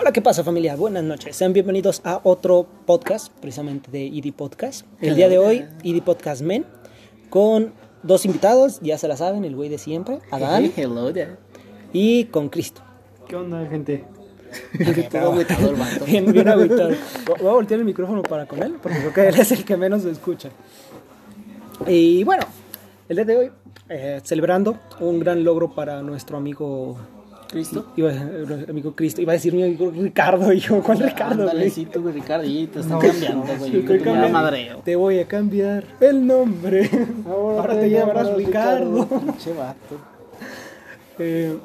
Hola, ¿qué pasa familia? Buenas noches. Sean bienvenidos a otro podcast, precisamente de ID Podcast. El día de hoy, ID Podcast Men, con dos invitados, ya se la saben, el güey de siempre, Adán, Hello there. y con Cristo. ¿Qué onda, gente? Todo agüitado el vato. Bien, bien agüitado. Voy a voltear el micrófono para con él, porque creo que él es el que menos se escucha. Y bueno, el día de hoy, eh, celebrando un gran logro para nuestro amigo ¿Cristo? Iba, amigo Cristo, iba a decir mi amigo Ricardo, y yo, ¿cuál Ricardo? Ándale, güey? sí, tú, güey, Ricardito, está No, cambiando, no, güey. Cambiando. madreo. Te voy a cambiar el nombre. Ahora, te llamarás Ricardo. Pinche vato. Eh,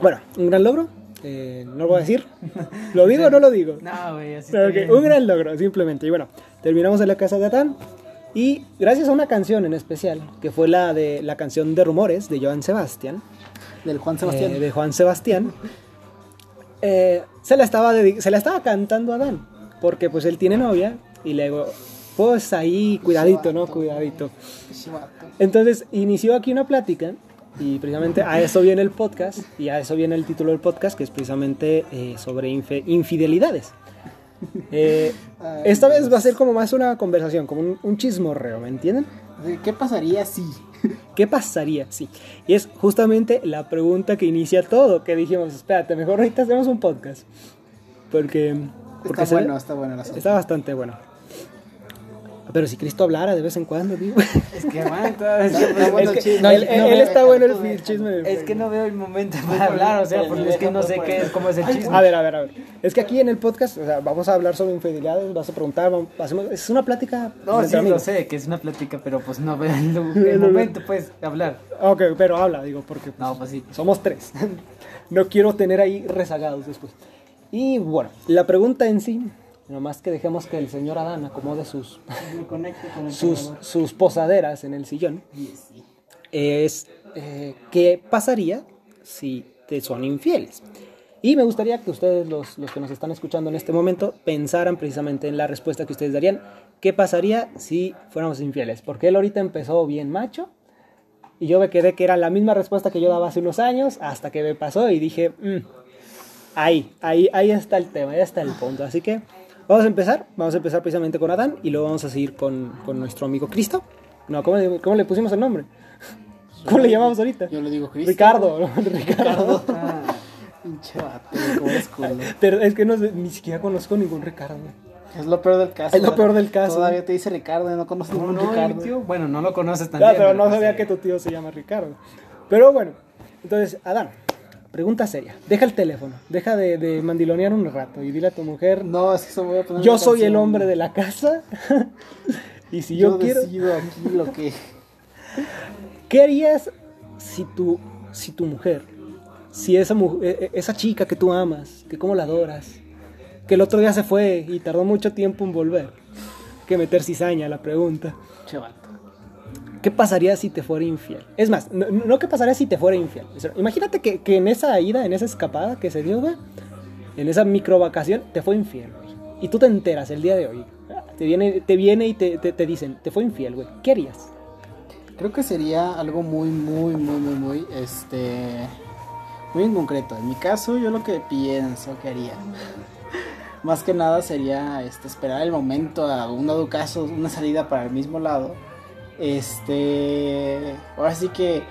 bueno, un gran logro. eh, no lo voy a decir. ¿Lo digo o no lo digo? No, güey, así Pero bien. un gran logro, simplemente. Y bueno, terminamos en la casa de Atán. Y gracias a una canción en especial, que fue la de la canción de Rumores de Joan Sebastián, Del Juan Sebastián. eh, de Juan Sebastián, eh, se, la estaba se la estaba cantando a Adán, porque pues él tiene novia y luego, pues ahí, cuidadito, ¿no? Cuidadito. Entonces inició aquí una plática y precisamente a eso viene el podcast y a eso viene el título del podcast que es precisamente eh, sobre infidelidades. Eh, esta vez va a ser como más una conversación, como un, un chismorreo, ¿me entienden? ¿Qué pasaría si? ¿Qué pasaría? Sí. Y es justamente la pregunta que inicia todo, que dijimos, espérate, mejor ahorita hacemos un podcast. Porque... porque Está bueno, está bueno el asunto. Está bastante bueno. Pero si Cristo hablara de vez en cuando, digo. Es que. Es Está que, bueno el chisme. no, él, No, él no, está no, bueno el chisme es que no veo el momento para hablar, o sea, porque es que no sé qué es, cómo es el chisme. A ver, a ver, a ver. Es que aquí en el podcast, o sea, vamos a hablar sobre infidelidades, vas a preguntar, vamos- hacemos, es una plática. No, sí, lo sé, que es una plática, pero pues no veo el, momento, pues, de hablar. Ok, pero habla, digo, porque pues, No, pues sí. somos tres. no quiero tener ahí rezagados después. Y bueno, la pregunta en sí, nomás que dejemos que el señor Adán acomode sus, sus, posaderas en el sillón, es eh, qué pasaría si te son infieles. Y me gustaría que ustedes, los, los que nos están escuchando en este momento, pensaran precisamente en la respuesta que ustedes darían. ¿Qué pasaría si fuéramos infieles? Porque él ahorita empezó bien macho y yo me quedé que era la misma respuesta que yo daba hace unos años hasta que me pasó y dije, "Mm, ahí, ahí, ahí está el tema, ahí está el punto. Así que vamos a empezar, vamos a empezar precisamente con Adán y luego vamos a seguir con, con nuestro amigo Cristo. No, ¿cómo, le- cómo le pusimos el nombre? ¿Cómo le llamamos ahorita? Yo le digo Cristo. Ricardo, ¿no? Ricardo. Ah. Pero es que no sé, ni siquiera conozco ningún Ricardo. Es lo peor del caso. Es lo peor del caso. Todavía te dice Ricardo y no conoces No, ningún no, Ricardo. tío, bueno, no lo conoces tan Claro, bien, pero no sabía que tu tío se llama Ricardo. Pero bueno, entonces, Adán, pregunta seria. Deja el teléfono, deja de, de mandilonear un rato y dile a tu mujer, No, es que eso voy a poner yo soy el hombre de la casa. y si yo, Yo, quiero... decido aquí lo que. ¿Qué harías si tu, si tu mujer, si esa, eh, eh, esa chica que tú amas, que como la adoras, que el otro día se fue y tardó mucho tiempo en volver, que meter cizaña la pregunta, Che, vato. ¿Qué pasaría si te fuera infiel? Es más, no, no qué pasaría si te fuera infiel. Imagínate que, en esa ida, en esa escapada que se dio, güey, en esa micro vacación, te fue infiel, güey. Y tú te enteras el día de hoy. Te viene, te viene y te dicen, te fue infiel, güey. ¿Qué harías? Creo que sería algo muy, muy, muy, muy, muy, este, muy en concreto. En mi caso, yo lo que pienso que haría, más que nada sería, este, esperar el momento, a un dado caso, una salida para el mismo lado. Este, ahora sí que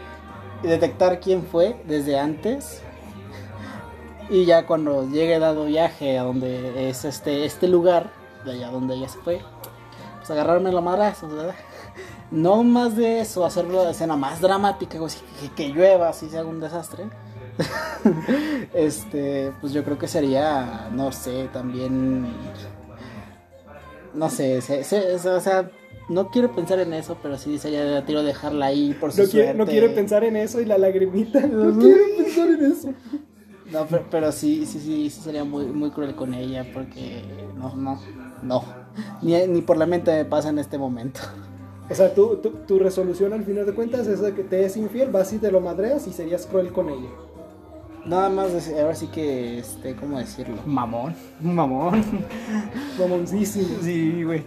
detectar quién fue desde antes. Y ya cuando llegue dado viaje a donde es este, este lugar, de allá donde ella se fue, pues agarrarme la madrazos, ¿verdad? No más de eso, hacerlo la escena más dramática, que, llueva, así sea un desastre. este, pues yo creo que sería, no sé, también. No sé, se- se- o sea, no quiero pensar en eso, pero sí sería de tiro dejarla ahí por su No quiere, no quiere pensar en eso y la lagrimita. No quiero pensar en eso. No, pero, pero sí, sí, sí, sí sería muy, muy cruel con ella porque no, no, no. Ni, ni por la mente me pasa en este momento. O sea, tu, tu, tu resolución al final de cuentas es de que te es infiel, vas y te lo madreas y serías cruel con ella. Nada más, ahora sí que, este, ¿cómo decirlo? Mamón, mamón. Mamoncísimo. Sí, güey.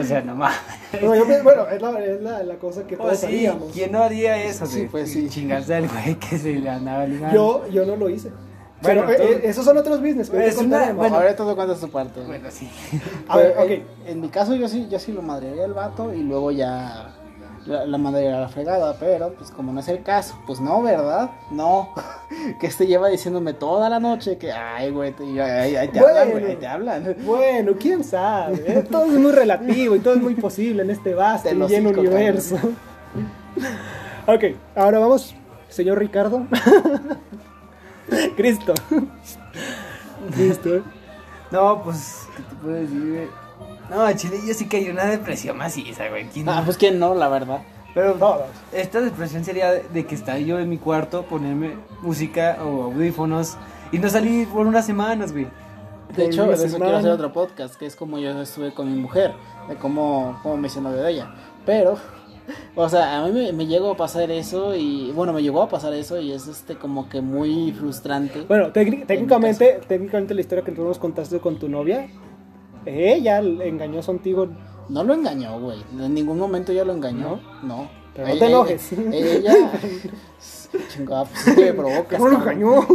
O sea, no mames. No, yo bueno, es, la, es la, la cosa que todos Pues sí, haríamos. ¿quién no haría eso? Sí, pues sí. Chingarse al güey que se le andaba ligando. Yo, yo no lo hice. Pero Bueno, eh, tú- eh, esos son otros business. que Es una- bueno, Ahora todo cuenta su parte. Bueno, sí. A ver, Pero, ok. en, en mi caso yo sí, yo sí lo madrearía al vato y luego ya la, la madrearía a la fregada, pero pues como no es el caso, pues no, ¿verdad? No. que este lleva diciéndome toda la noche que, ay, güey, ahí, ahí te Bueno. hablan, güey, ahí te hablan. Bueno, quién sabe. eh? Todo es muy relativo y todo es muy posible en este vasto y lleno universo. ok, ahora vamos, señor Ricardo. Cristo. Cristo. eh. No, pues, ¿qué te puedo decir, güey? No, Chile, yo sí que hay una depresión maciza, güey. ¿quién Ah, no? pues quién no, la verdad. Pero Todos. esta depresión sería de, que estar yo en mi cuarto, ponerme música o audífonos y no salir por unas semanas, güey. De hecho, de eso quiero hacer otro podcast, que es como yo estuve con mi mujer, de cómo, cómo me hice novio de ella. Pero, o sea, a mí me, me llegó a pasar eso y, bueno, me llegó a pasar eso y es este como que muy frustrante. Bueno, técnic- técnicamente, técnicamente la historia que tú nos contaste con tu novia, ella engañó contigo. No lo engañó, güey. En ningún momento ella lo engañó. No. Pero no te enojes. Ella, ella- chingada, pues es que me provocas. No lo engañó.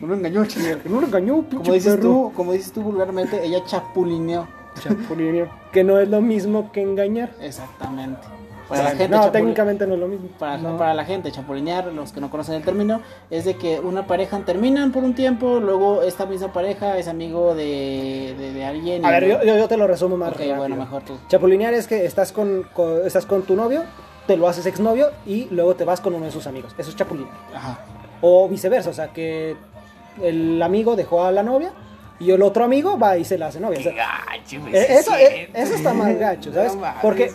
No lo engañó, chingada. No lo engañó, pinche Como dices perro. tú, como dices tú vulgarmente, ella chapulineó. Chapulineo. Que no es lo mismo que engañar. Exactamente. Para la gente no, técnicamente no es lo mismo. Para, No. para la gente, chapulinear, los que no conocen el término, es de que una pareja terminan por un tiempo, luego esta misma pareja es amigo de, de, de alguien. A y- ver, yo, yo, yo te lo resumo más Ok, rápido. bueno, mejor tú. Chapulinear es que estás con, con- estás con tu novio, te lo haces exnovio y luego te vas con uno de sus amigos. Eso es chapulinear. Ajá. O viceversa, o sea, que el amigo dejó a la novia y el otro amigo va y se la hace novia. O sea, gacho, güey. sí eso, es cierto. eso está más gacho, ¿sabes? No. Porque,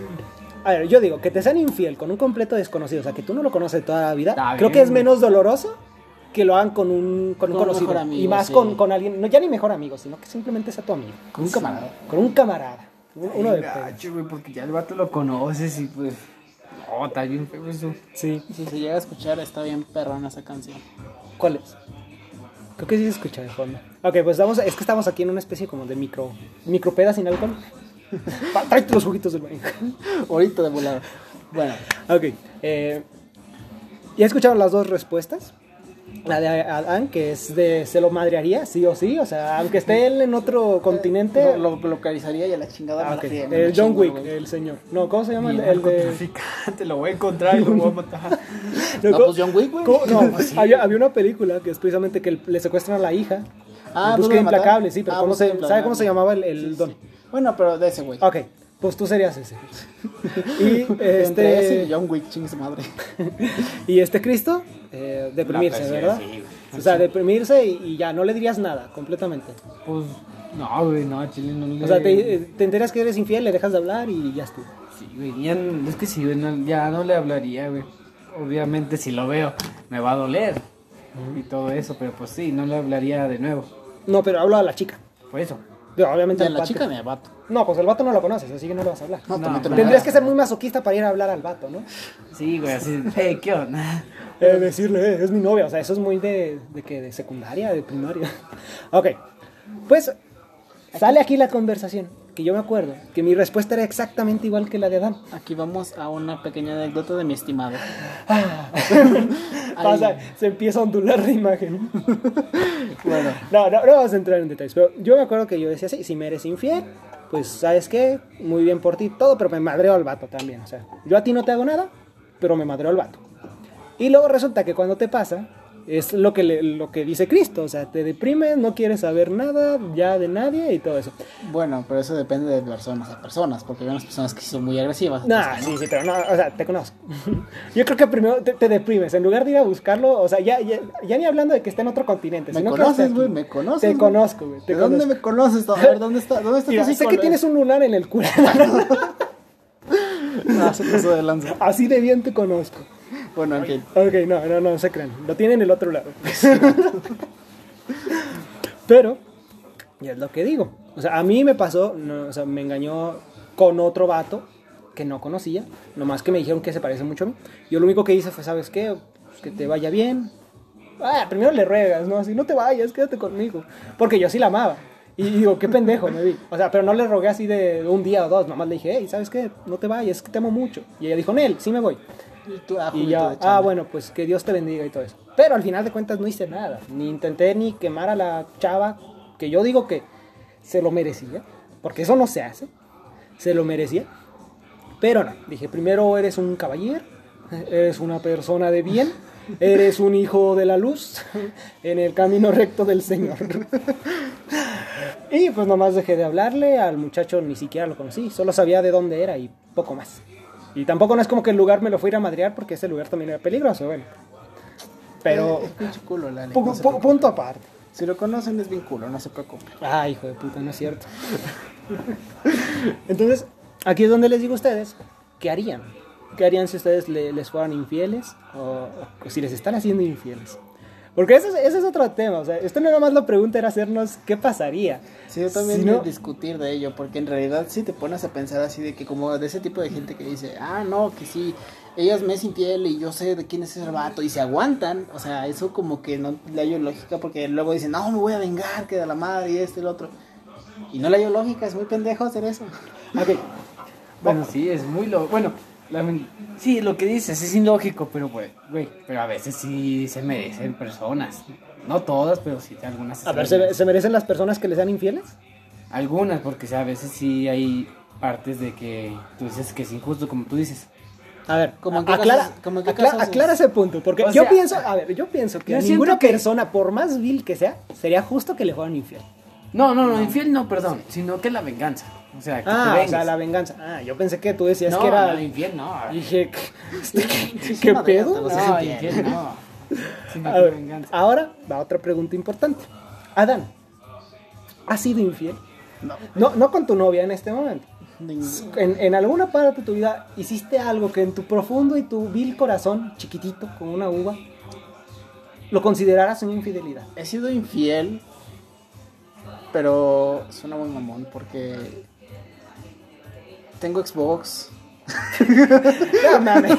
a ver, yo digo, que te sean infiel con un completo desconocido, o sea, que tú no lo conoces toda la vida, Está creo bien, que es menos doloroso que lo hagan con un, con un Con un conocido. mejor amigo, y más sí. con, con alguien, no ya ni mejor amigo, sino que simplemente sea tu amigo. Con un camarada. Con un camarada. un- Uno de gacho, güey, porque ya el vato lo conoces y pues. No, está bien feo eso. Sí. Si se llega a escuchar, está bien perrona esa canción. ¿Cuál es? Creo que sí se escucha de fondo. Ok, pues estamos, es que estamos aquí en una especie como de micro, micropeda sin alcohol. Tráete los juguitos del baño. Ahorita de volada. Bueno, Ok. eh, ¿Ya escucharon las dos respuestas? La de Adán, que es de se lo madrearía, sí o sí. O sea, aunque esté él en otro continente. lo, lo localizaría y a la chingada. Ah, me ok. la El la John Wick, el señor. No, ¿cómo se llama? El, el de. narcotraficante, lo voy a encontrar y lo voy a matar. No, pues John Wick, güey. No, había, había una película que es precisamente que le secuestran a la hija. Ah, ¿Duro Busca implacable, sí, pero Ah, ¿cómo Busca se, Implacable. ¿sabe cómo se llamaba el, el don? Bueno, pero de ese güey. Ok, pues tú serías ese. Y Entre ese este, y John Wick, chingue su madre. y este Cristo, eh, deprimirse, pues, ¿verdad? sí, güey. o sea, deprimirse y, y ya, no le dirías nada, completamente. Pues. No, güey, no, Chile no le. O sea, te, te enteras que eres infiel, le dejas de hablar y ya estuvo. Sí, güey, ya, es que sí, güey, no- ya no le hablaría, güey. Obviamente, si lo veo, me va a doler y todo eso, pero pues sí, no le hablaría de nuevo. No, pero hablo a la chica. Por eso. Pero obviamente De al la vato- chica ni al vato. No, pues el vato no lo conoces, así que no le vas a hablar. No, No, Tendrías que ser muy masoquista para ir a hablar al vato, ¿no? Sí, güey, así, hey, ¿qué onda? Eh, decirle, eh, es mi novia, o sea, eso es muy de, de que de secundaria, de primaria. ok, pues sale aquí la conversación, que yo me acuerdo, que mi respuesta era exactamente igual que la de Adán. Aquí vamos a una pequeña anécdota de mi estimado. Pasa, se empieza a ondular la imagen. Bueno, No, no, no vamos a entrar en detalles, pero yo me acuerdo que yo decía así, si me eres infiel, pues sabes qué, muy bien por ti, todo, pero me madreo al vato también, o sea, yo a ti no te hago nada, pero me madreo al vato. Y luego resulta que cuando te pasa, es lo que, le- lo que dice Cristo, o sea, te deprimes, no quieres saber nada ya de nadie y todo eso. bueno, pero eso depende de personas a personas, porque hay unas personas que son muy agresivas. Nah, sí, sí, pero no, o sea, te conozco. Yo creo que primero te, te deprimes, en lugar de ir a buscarlo, o sea, ya, ya, ya ni hablando de que esté en otro continente. Me sino conoces, güey, me conoces, Te conozco, güey. ¿De dónde me conoces? A ver, ¿dónde está? ¿Dónde está Mira, sé que tienes un lunar en el culo. Ah, se pasó de lanza. Así de bien te conozco. Bueno, en fin. Ok, no, no, no se crean. Lo tienen en el otro lado. Pero, ya es lo que digo. O sea, a mí me pasó, no, o sea, me engañó con otro vato que no conocía. Nomás que me dijeron que se parece mucho a mí. Yo lo único que hice fue, ¿sabes qué? Pues que te vaya bien. Ah, primero le ruegas, ¿no? Así, no te vayas, quédate conmigo. Porque yo sí la amaba. Y digo, qué pendejo me vi. O sea, pero no le rogué así de un día o dos. Nomás le dije, hey, ¿sabes qué? No te vayas, que te amo mucho. Y ella dijo, Nel, sí me voy. Y tú, ah, Y juguito ya, de chamba. ah, bueno, pues que Dios te bendiga y todo eso. Pero al final de cuentas no hice nada. Ni intenté ni quemar a la chava, que yo digo que se lo merecía. Porque eso no se hace. Se lo merecía. Pero no, dije, primero eres un caballero, eres una persona de bien, eres un hijo de la luz en el camino recto del Señor. Y pues nomás dejé de hablarle, al muchacho ni siquiera lo conocí, solo sabía de dónde era y poco más. Y tampoco no es como que el lugar me lo fuera a madrear porque ese lugar también era peligroso, bueno. Pero Es culo, pu- no se pu- preocupe. punto aparte. Si lo conocen es bien culo, no se preocupe. Ay, hijo de puta, no es cierto. Entonces, aquí es donde les digo a ustedes, ¿qué harían? ¿Qué harían si ustedes le- les fueran infieles o, o si les están haciendo infieles? Porque ese es, ese es otro tema, o sea, esto no nada más la pregunta era hacernos qué pasaría. Sí, yo también Si no- discutir de ello, porque en realidad si te pones a pensar así de que como de ese tipo de gente que dice, ah, no, que sí, ellas me es infiel y yo sé de quién es ese vato y se aguantan, o sea, eso como que no le hallo lógica porque luego dicen, no, me voy a vengar, que de la madre y este y el otro. Y no le hallo lógica, es muy pendejo hacer eso. Ok, Bueno, sí, es muy lo... Bueno, la sí, lo que dices es ilógico, pero güey, güey, pero a veces sí se merecen personas. No todas, pero sí algunas. a ver, se ¿se, se merecen las personas que les sean infieles? Algunas, porque o sea, a veces sí hay partes de que tú dices que es injusto, como tú dices. A ver, ¿Cómo en qué aclara, casos- cómo en qué aclara- casos es? aclara ese punto, porque O yo sea, pienso, a ver, yo pienso que yo ninguna que- persona, por más vil que sea, sería justo que le fueran infiel. No, no, no, infiel no, perdón, sino que la venganza. O sea, que te Ah, o vengues. sea, la venganza. Ah, yo pensé que tú decías no, que era... no, infiel no. Dije, ¿qué, Sí, sí, ¿qué pedo? te. No, no. Sino A que ver, venganza. ahora va otra pregunta importante. Adán, ¿has sido infiel? No. No, no con tu novia en este momento. En alguna parte de tu vida hiciste algo que en tu profundo y tu vil corazón, chiquitito, como una uva, lo consideraras una infidelidad. He sido infiel, pero suena muy mamón porque tengo Xbox. No mames,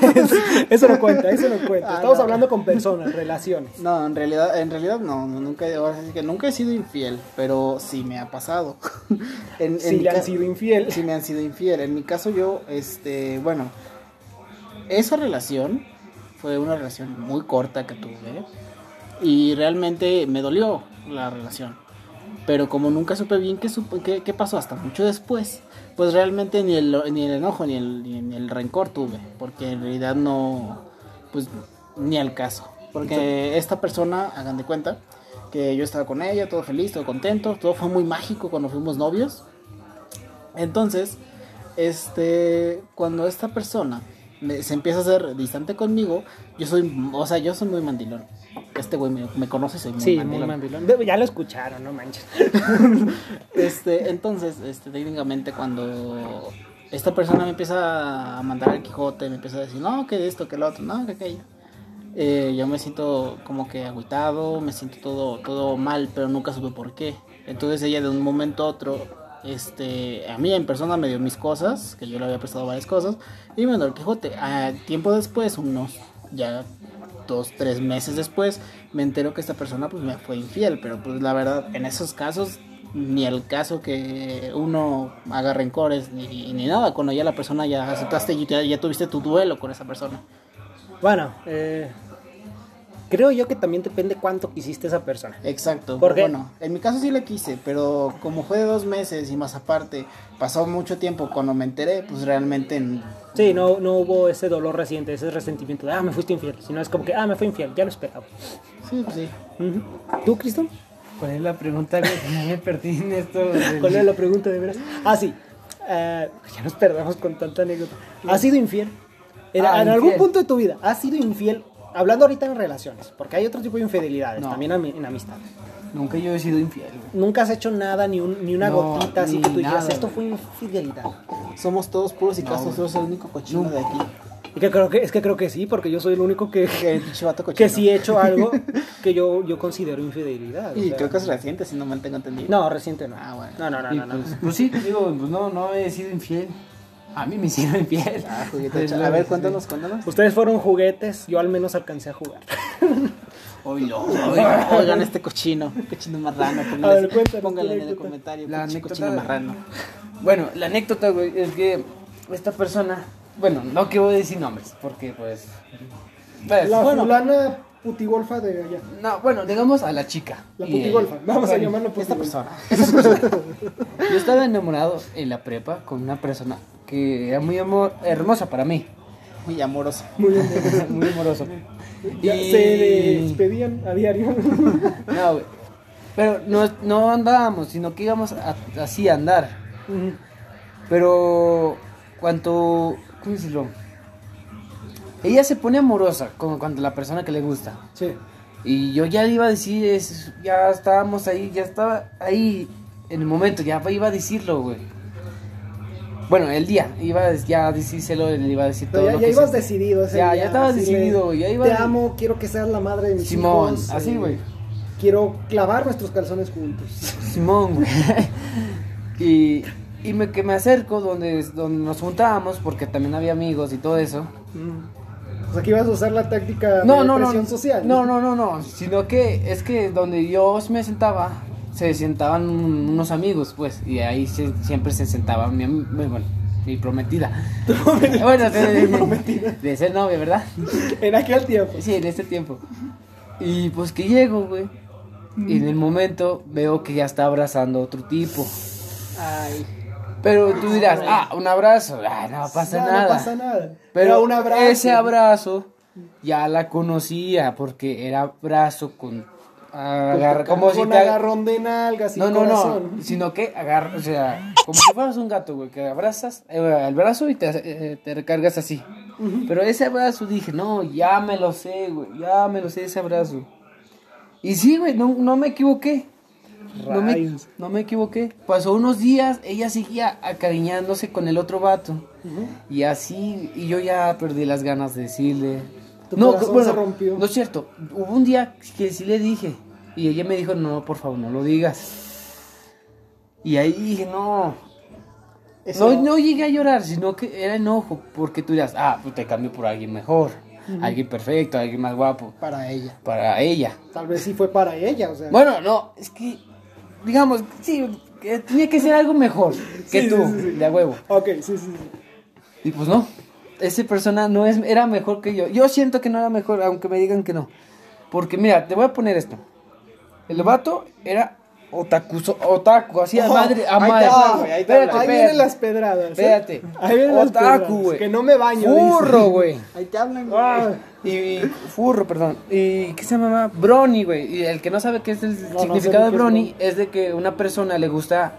eso no cuenta, eso no cuenta. Ah, Estamos no. hablando con personas, relaciones. No, en realidad, en realidad no, nunca, ahora sí que nunca he sido infiel, pero sí me ha pasado. en, en Si mi le han sido infiel. sí me han sido infiel. En mi caso yo, este, bueno, esa relación fue una relación muy corta que tuve y realmente me dolió la relación. Pero como nunca supe bien qué, supo- qué, qué pasó hasta mucho después, pues realmente ni el, ni el enojo ni el, ni el rencor tuve, porque en realidad no, pues ni al caso. Porque esta persona, hagan de cuenta, que yo estaba con ella, todo feliz, todo contento, todo fue muy mágico cuando fuimos novios. Entonces, este, cuando esta persona me- se empieza a hacer distante conmigo, yo soy, o sea, yo soy muy mandilón. Este güey me, me conoce, soy muy Sí, mandilón. muy mandilón. Ya lo escucharon, no manches. Este, entonces, este, técnicamente cuando esta persona me empieza a mandar el Quijote, me empieza a decir, no, que esto, que lo otro, no, que aquello. Eh, yo me siento como que agüitado, me siento todo, todo mal, pero nunca supe por qué. Entonces ella de un momento a otro, este, a mí en persona me dio mis cosas, que yo le había prestado varias cosas, y mandó Quijote. A tiempo después, unos ya dos, tres meses después, me entero que esta persona pues me fue infiel, pero pues la verdad, en esos casos, ni el caso que uno haga rencores, ni, ni nada, cuando ya la persona ya aceptaste y ya, ya tuviste tu duelo con esa persona. Bueno, eh, creo yo que también depende cuánto quisiste esa persona. Exacto. ¿Por qué? Bueno, en mi caso sí le quise, pero como fue de dos meses y más aparte, pasó mucho tiempo cuando me enteré, pues realmente... Sí, no, no hubo ese dolor reciente, ese resentimiento de, ah, me fuiste infiel. Sino es como que, ah, me fue infiel, ya lo esperaba. Sí, pues sí. ¿Tú, Cristo? ¿Cuál es la pregunta? Ya me perdí en esto. del- ¿Cuál es la pregunta de veras? Ah, sí. Eh, ya nos perdemos con tanta anécdota. ¿Has sido infiel? En, Ah, en algún infiel. punto de tu vida, ¿has sido infiel? Hablando ahorita en relaciones, porque hay otro tipo de infidelidades, No. también en amistad. Nunca yo he sido infiel, güey. Nunca has hecho nada, ni, un- ni una No, gotita, así que tú dijeras, nada, esto güey. fue infidelidad. Somos todos puros y No, tú eres el único cochino de aquí. Y que creo que, es que creo que sí, porque yo soy el único que, Que sí he hecho algo que yo, yo considero infidelidad. o Y sea. creo que es reciente, si no me tengo entendido. No, reciente no. Ah, bueno. No, no, no, Y no. no. pues, pues sí, te digo, pues no, no he sido infiel. A mí me hicieron infiel. Ah, A ver, cuéntanos, cuéntanos. Ustedes fueron juguetes, yo al menos alcancé a jugar. Oilo, Oigan, oigan este cochino, cochino marrano. A ver, Pónganle, cuéntanos pónganle en el comentario, La cochino marrano. Bueno, la anécdota, güey, es que esta persona, bueno, no quiero decir nombres, porque pues... pues, La bueno, fulana putigolfa de allá. No, bueno, digamos a la chica. La putigolfa. Vamos a llamarlo Esta putigolfa. persona. esta persona. Yo estaba enamorado en la prepa con una persona que era muy amor, hermosa para mí. Muy amoroso. Muy bien. muy amoroso. Ya Y- se despedían a diario. No, güey. Pero no, no andábamos, sino que íbamos a- así a andar. Pero cuanto, ¿cómo decirlo? Ella se pone amorosa con cuando la persona que le gusta. sí. Y yo ya le iba a decir, es- ya estábamos ahí, ya estaba ahí en el momento, ya iba a decirlo, güey. Bueno, el día, iba ya a decírselo, iba a decir todo Pero ya, lo ya que ibas se- decidido. ese Ya, día, ya estaba así decidido, de, ya iba Te de- amo, quiero que seas la madre de mis Simón, hijos. así, eh, güey. Quiero clavar nuestros calzones juntos. Simón, güey. y y me, que me acerco donde, donde nos juntábamos, porque también había amigos y todo eso. O sea, que ibas a usar la táctica No, de no, no. presión social. No, no, no, no. Sino que es que donde yo me sentaba, se sentaban un- unos amigos, pues. Y ahí se- siempre se sentaba mi, bueno, mi prometida. bueno, de, de, de ser novia, ¿verdad? En aquel tiempo. Sí, en este tiempo. Y pues que llego, güey. Y en el momento veo que ya está abrazando a otro tipo. Ay. Pero tú dirás, ah, un abrazo. Ah, no pasa No, nada. No pasa nada. Pero Era un abrazo. ese abrazo ya la conocía porque era abrazo con agarra, como si te agarrón de nalgas y no, no, no, sino que agarra, o sea, como si fueras un gato, güey, que abrazas eh, el brazo y te, eh, te recargas así. Pero ese abrazo dije, no, ya me lo sé, güey, ya me lo sé ese abrazo. Y sí, güey, no, no me equivoqué. No me, no me equivoqué. Pasó unos días, ella seguía acariñándose con el otro vato. Y así, y yo ya perdí las ganas de decirle. Tu no, bueno, se rompió. no es cierto. Hubo un día que sí le dije. Y ella me dijo, no, por favor, no lo digas. Y ahí dije, no. Eso- No, no llegué a llorar, sino que era enojo. Porque tú dirás, ah, pues te cambio por alguien mejor. Alguien perfecto, alguien más guapo. Para ella. Para ella. Tal vez sí fue para ella, o sea. Bueno, no, es que, digamos, sí, que tenía que ser algo mejor que Sí, tú, sí, sí, de a huevo. Ok, sí, sí, sí. Y pues no, esa persona no es, era mejor que yo. Yo siento que no era mejor, aunque me digan que no. Porque mira, te voy a poner esto. El vato era otaku, otaku, así a madre, a ahí te madre. ahí vienen las pedradas. ¿eh? Espérate. Ahí vienen las Otaku, pedradas. güey. Que no me baño. Furro, dice. güey. Ahí te hablan, güey. Ah, Y furro, perdón. ¿Y qué se llama? Brony, güey. Y el que no sabe qué es el no significado sé de Brony es de que una persona le gusta.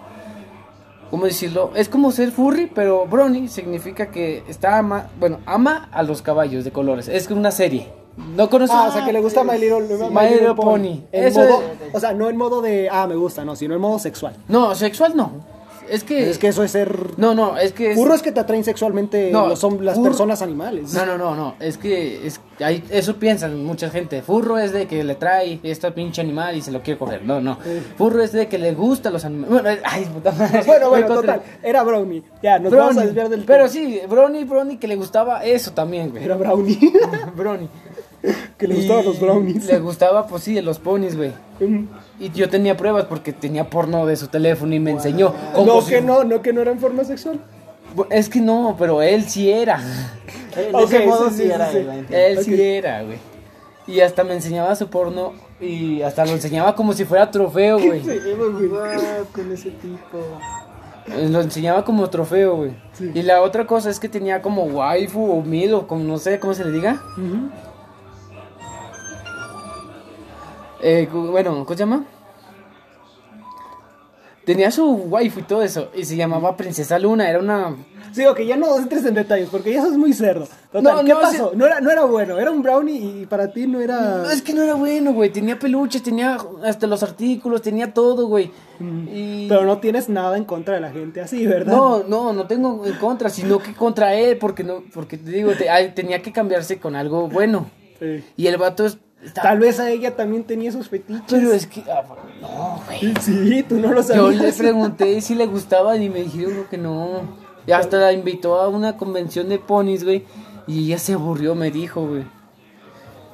¿Cómo decirlo? Es como ser furry, pero Brony significa que está ama, bueno, ama a los caballos de colores. Es una serie. ¿No conoces? Ah, o sea, que le gusta My Little, My Little Pony. En Eso modo- es- O sea, no en modo de, ah, me gusta, no, sino en modo sexual. No, sexual no. Es que. Es que eso es ser... No, no, es que. es- Furro es que te atraen sexualmente No, los hom- las personas animales. No, no, no, no. Es que es, hay, eso piensan mucha gente. Furro es de que le trae este pinche animal y se lo quiere coger. No, no. Furro es de que le gusta los animales. Bueno, es- ay, puta madre. Bueno, bueno, total. Era Brownie. Ya, nos vamos a desviar del Pero tema. sí, Brony, Brony que le gustaba eso también, güey. Era Brownie. Brony. que le gustaban los brownies. Le gustaba, pues sí, de los ponis, güey. Y yo tenía pruebas porque tenía porno de su teléfono y me enseñó. como No si- que no, no que no era en forma sexual. Es que no, pero él sí era. En Ok, ese modo sí, sí, sí, era sí, él, sí. la entiendo. Él sí era, güey. Y hasta me enseñaba su porno y hasta lo enseñaba como si fuera trofeo, güey. Con ese tipo. Eh, Lo enseñaba como trofeo, güey. Y la otra cosa es que tenía como waifu o mil o como no sé cómo se le diga. Eh, bueno, ¿cómo se llama? Tenía su waifu y todo eso. Y se llamaba Princesa Luna. Era una. Sí, ok, ya no entres en detalles porque ya eso es muy cerdo. Total, No, ¿qué no, pasó? No, era, no era bueno, era un brownie y para ti no era... No, es que no era bueno, güey. Tenía peluches, tenía hasta los artículos, tenía todo, güey. Y... Pero no tienes nada en contra de la gente así, ¿verdad? No, no, no tengo en contra, sino que contra él, porque no, porque te digo, te- ay, tenía que cambiarse con algo bueno. Sí. Y el vato es, está- Tal vez a ella también tenía sus fetiches. pero es que, ah, no, güey. Sí, tú no lo Yo sabías. le pregunté si le gustaba y me dijeron que no. Y hasta la invitó a una convención de ponis, güey. Y ella se aburrió, me dijo, güey.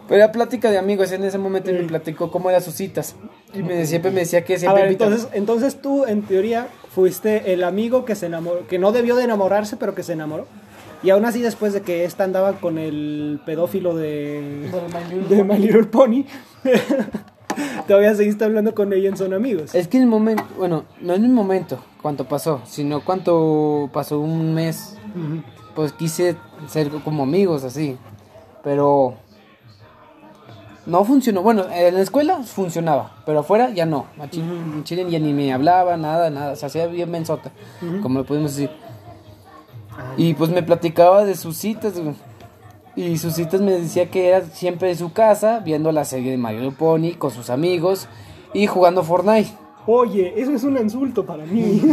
Pero era plática de amigos, en ese momento me platicó cómo eran sus citas. Y me, siempre me decía que A siempre ver, invitaba- entonces, entonces tú, en teoría, fuiste el amigo que se enamoró, que no debió de enamorarse, pero que se enamoró. Y aún así, después de que esta andaba con el pedófilo de, Del My Little de My Little Pony, todavía seguiste hablando con ella en Son Amigos. Es que en el momento, bueno, no en el momento, cuánto pasó, sino cuánto pasó un mes, pues quise ser como amigos así, pero no funcionó. Bueno, en la escuela funcionaba, pero afuera ya no. Chile, en Chile ya ni me hablaba, nada, nada, se hacía bien mensota, como lo podemos decir. Y pues me platicaba de sus citas, güey. Y sus citas me decía que era siempre de su casa, viendo la serie de Mario Pony con sus amigos y jugando Fortnite. Oye, eso es un insulto para mí.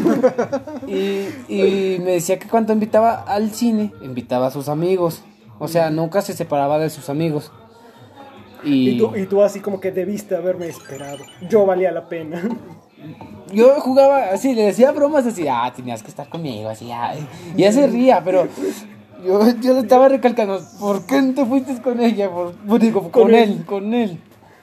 Y, y me decía que cuando invitaba al cine, invitaba a sus amigos. O sea, nunca se separaba de sus amigos. Y, y, tú, y tú así como que debiste haberme esperado. Yo valía la pena. Yo jugaba así, le decía bromas así, ah, tenías que estar conmigo, así, ah. Y ella se ría, pero yo, yo le estaba recalcando, ¿por qué no te fuiste con ella? Por, digo, con, Con él, él. con él.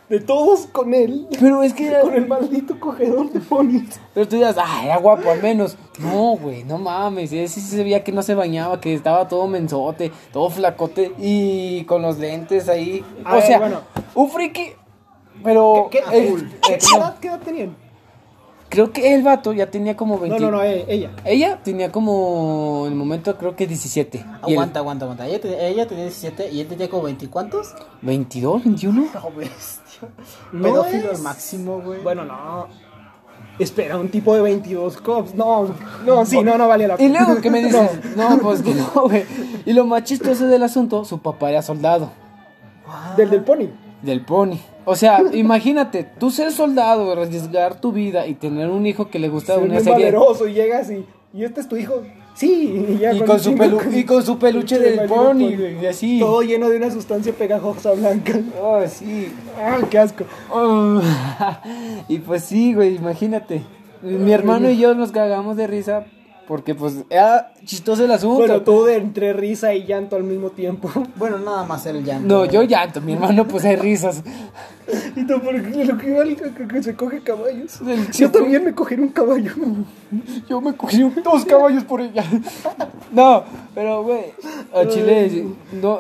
De todos con él. Pero es que era, Con el maldito cogedor de ponis. Pero tú dirás, ah, era guapo al menos. No, güey, no mames. Ese sí se veía que no se bañaba, que estaba todo mensote, todo flacote y con los lentes ahí. A o ver, sea, bueno. un friki, pero. ¿Qué, qué- edad, qué edad tenían? Creo que el vato ya tenía como 20. No, no, no, eh, ella. Ella tenía como, en el momento, creo que 17. Y él, Aguanta, aguanta, aguanta. Ella, te- ella tenía 17 y él tenía como 20 cuántos? 22, 21. No, bestia. No Pedófilo es- al máximo, güey. Bueno, no. Espera, un tipo de 22 cops. No, no, sí, no, no valía la Y pena. luego, ¿qué me dices? No, pues que no, güey. Y lo más chistoso del asunto, su papá era soldado. Del del pony. Del pony. O sea, imagínate, tú ser soldado, arriesgar tu vida y tener un hijo que le gusta Ser una serie. valeroso y llegas y. ¿Y este es tu hijo? Sí, y ya Y con, su pelu- y con su peluche de del pony, güey, y así. Todo lleno de una sustancia pegajosa blanca. Oh, sí. Ah, qué asco. Oh. y pues sí, güey, imagínate. Mi hermano y yo nos cagamos de risa porque pues era chistoso el asunto. Bueno, tú de entre risa y llanto al mismo tiempo. Bueno, nada más era el llanto. No, yo llanto, mi hermano pues hay risas. Y tú, porque lo que igual que, que se coge caballos. El Yo chico- también me cogeré un caballo. Yo me cogí un- dos caballos por ella. No, pero güey, a Chile no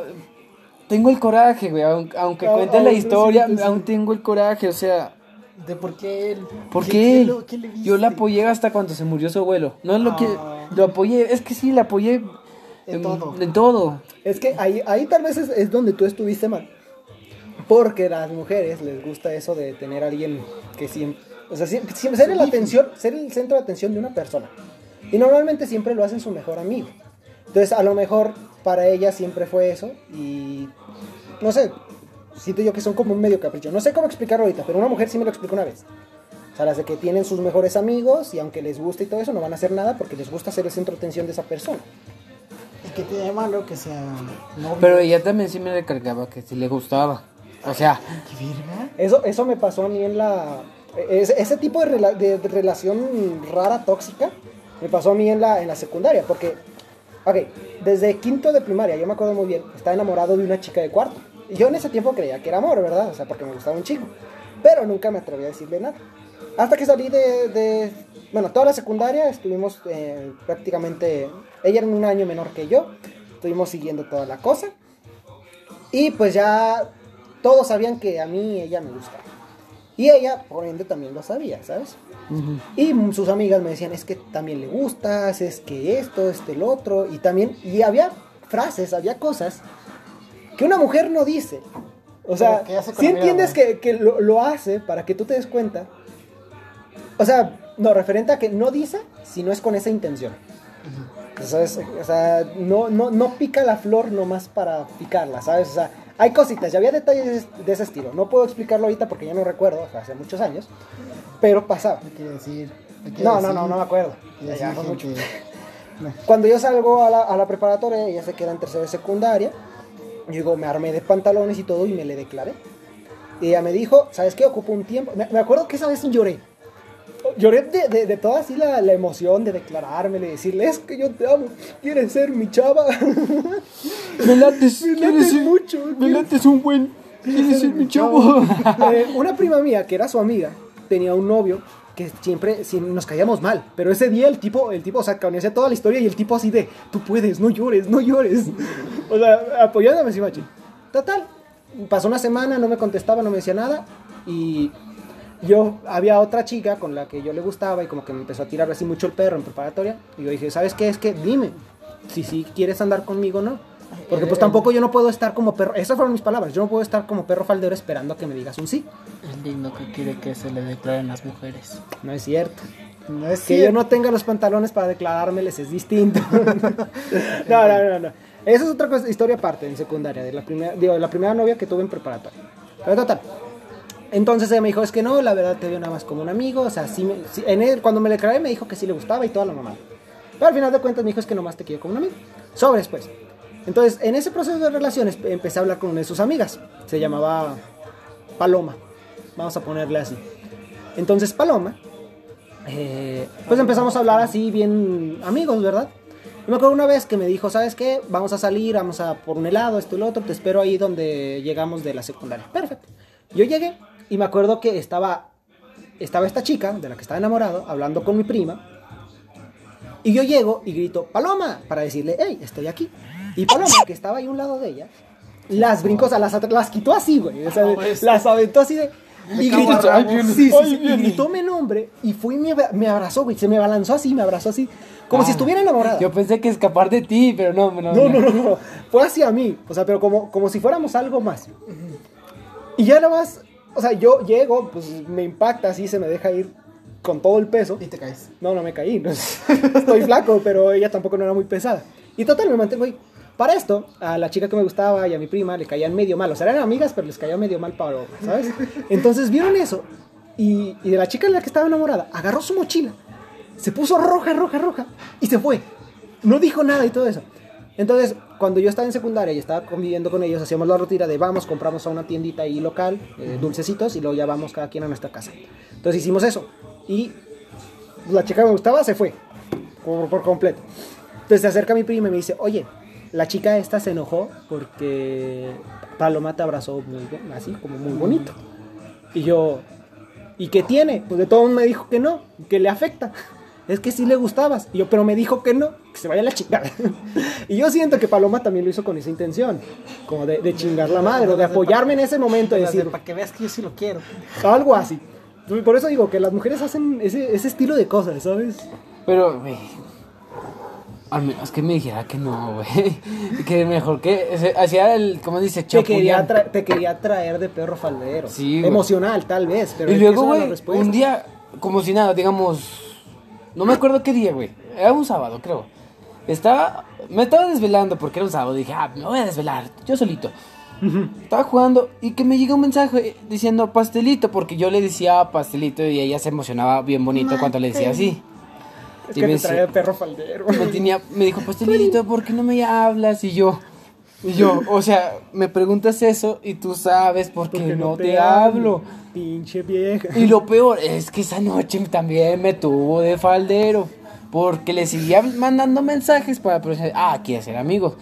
tengo el coraje, güey, aunque, aunque Ah, cuente la historia, sí, sí. aún tengo el coraje, o sea, ¿De por qué él? ¿por ¿Qué- qué? qué lo- qué le Yo la apoyé hasta cuando se murió su abuelo. No es lo que Ah. lo apoyé, es que sí la apoyé En todo. En todo. Es que ahí, ahí tal vez es, es donde tú estuviste mal. Porque a las mujeres les gusta eso de tener a alguien que siempre. O sea, siempre, siempre ser, la atención, ser el centro de atención de una persona. Y normalmente siempre lo hacen su mejor amigo. Entonces, a lo mejor para ella siempre fue eso. Y. No sé. Siento yo que son como un medio capricho. No sé cómo explicarlo ahorita, pero una mujer sí me lo explicó una vez. O sea, las de que tienen sus mejores amigos y aunque les guste y todo eso, no van a hacer nada porque les gusta ser el centro de atención de esa persona. ¿Y qué tiene malo que sea novio? Pero ella también sí me recargaba que sí le gustaba. O sea, ¿Qué verga? Eso, eso me pasó a mí en la... Ese, ese tipo de, rela- de- de relación rara, tóxica, me pasó a mí en la, en la secundaria, porque, ok, desde quinto de primaria, yo me acuerdo muy bien, estaba enamorado de una chica de cuarto. Y yo en ese tiempo creía que era amor, ¿verdad? O sea, porque me gustaba un chico. Pero nunca me atreví a decirle nada. Hasta que salí de... de- bueno, toda la secundaria estuvimos eh, prácticamente... Ella era un año menor que yo. Estuvimos siguiendo toda la cosa. Y pues ya todos sabían que a mí ella me gustaba. Y ella, por ende, también lo sabía, ¿sabes? Y mm, sus amigas me decían, es que también le gustas, es que esto, este, el otro. Y también, y había frases, había cosas que una mujer no dice. O sea, si entiendes que, que lo, lo hace para que tú te des cuenta. O sea, no, referente a que no dice si no es con esa intención. ¿Sabes? O sea, no, no, no pica la flor nomás para picarla, ¿sabes? O sea, hay cositas, ya había detalles de ese estilo. No puedo explicarlo ahorita porque ya no recuerdo, o sea, hace muchos años. Pero pasaba. ¿Qué quiere decir? ¿Qué quiere No, no, decir? no, no me acuerdo. Ya, fue mucho. Cuando yo salgo a la, a la preparatoria, ella se queda en tercera de secundaria. Digo, me armé de pantalones y todo y me le declaré. Y ella me dijo, ¿sabes qué? Ocupo un tiempo. Me, me acuerdo que esa vez lloré. Lloré de, de, de toda así la, la emoción de declararme, de decirle, es que yo te amo, quieres ser mi chava. me lates, Me lates ser- mucho, Me lates un buen. Quieres ser mi chavo. Eh, una prima mía, que era su amiga, tenía un novio que siempre sí, nos caíamos mal. Pero ese día el tipo, el tipo, o sea, conocía toda la historia y el tipo así de, tú puedes, no llores, no llores. o sea, apoyándome machi. Total, pasó una semana, no me contestaba, no me decía nada. Y yo, había otra chica con la que yo le gustaba y como que me empezó a tirar así mucho el perro en preparatoria. Y yo dije, ¿sabes qué? Es que dime si sí quieres andar conmigo o no. Porque pues tampoco yo no puedo estar como perro, esas fueron mis palabras, yo no puedo estar como perro faldero esperando a que me digas un sí. Es lindo que quiere que se le declaren las mujeres. No es cierto. No es Que yo no tenga los pantalones para declarármeles es distinto. no, no, no, no. Esa es otra cosa, historia aparte en secundaria, de la primera, digo, de la primera novia que tuve en preparatoria. Pero total. Entonces ella me dijo, es que no, la verdad te veo nada más como un amigo. O sea, sí me- sí- en él, cuando me le declaré me dijo que sí le gustaba y toda la mamá. Pero al final de cuentas me dijo, es que nomás te quiero como un amigo. Sobre después. Entonces, en ese proceso de relaciones empecé a hablar con una de sus amigas. Se llamaba Paloma. Vamos a ponerle así. Entonces, Paloma, eh, pues empezamos a hablar así, bien amigos, ¿verdad? Y me acuerdo una vez que me dijo, ¿sabes qué? Vamos a salir, vamos a por un helado, esto y lo otro, te espero ahí donde llegamos de la secundaria. Perfecto. Yo llegué y me acuerdo que estaba, estaba esta chica, de la que estaba enamorado, hablando con mi prima. Y yo llego y grito, Paloma, para decirle, hey, estoy aquí. Y Paloma, que estaba ahí a un lado de ella, las brincó, o sea, las, las quitó así, güey. O sea, las aventó así de... Y gritó, sí, sí, Ay, sí, y gritó mi nombre y fue y me, me abrazó, güey. Se me abalanzó así, me abrazó así. Como si Ah, estuviera enamorada. Yo pensé que escapar de ti, pero no, no. No, no, no, no. Fue hacia mí. O sea, pero como, como si fuéramos algo más. Y ya nada más, o sea, yo llego, pues me impacta así, se me deja ir con todo el peso. Y te caes. No, no me caí. no es- Estoy flaco, pero ella tampoco no era muy pesada. Y total, me mantengo ahí. Para esto, a la chica que me gustaba y a mi prima le caían medio mal. O sea, eran amigas, pero les caía medio mal Pablo, ¿sabes? Entonces vieron eso. Y, y de la chica de la que estaba enamorada, agarró su mochila, se puso roja, roja, roja, y se fue. No dijo nada y todo eso. Entonces, cuando yo estaba en secundaria y estaba conviviendo con ellos, hacíamos la rutina de vamos, compramos a una tiendita ahí local, eh, dulcecitos, y luego ya vamos cada quien a nuestra casa. Entonces hicimos eso. Y la chica que me gustaba se fue por, por completo. Entonces se acerca mi prima y me dice, oye, la chica esta se enojó porque Paloma te abrazó muy, bo- así, como muy bonito. Y yo, ¿y qué tiene? Pues de todo me dijo que no, que le afecta. Es que sí le gustabas. Y yo, pero me dijo que no, que se vaya a la chingada. y yo siento que Paloma también lo hizo con esa intención, como de, de chingar la madre, o de apoyarme en ese momento y decir, Para que veas que yo sí lo quiero. algo así. Por eso digo que las mujeres hacen ese, ese estilo de cosas, ¿sabes? Pero, güey. Al menos que me dijera que no, güey. Que mejor que. Hacía el. ¿Cómo dice? Te quería, te quería traer de perro faldero. Sí. Emocional, tal vez. Pero Y luego, güey, un día, como si nada, digamos. No me acuerdo qué día, güey. Era un sábado, creo. Estaba. Me estaba desvelando porque era un sábado. Dije, ah, me voy a desvelar. Yo solito. Estaba jugando y que me llega un mensaje diciendo pastelito, porque yo le decía pastelito y ella se emocionaba bien bonito cuando le decía así. Es y que me te decía- traía de perro faldero. me, tenía, me dijo, pastelito, ¿por qué no me hablas? Y yo, y yo, o sea, me preguntas eso y tú sabes por qué Porque no, te, hablo. Pinche vieja. Y lo peor es que esa noche también me tuvo de faldero. Porque le seguía mandando mensajes para ah, quiere ser amigos.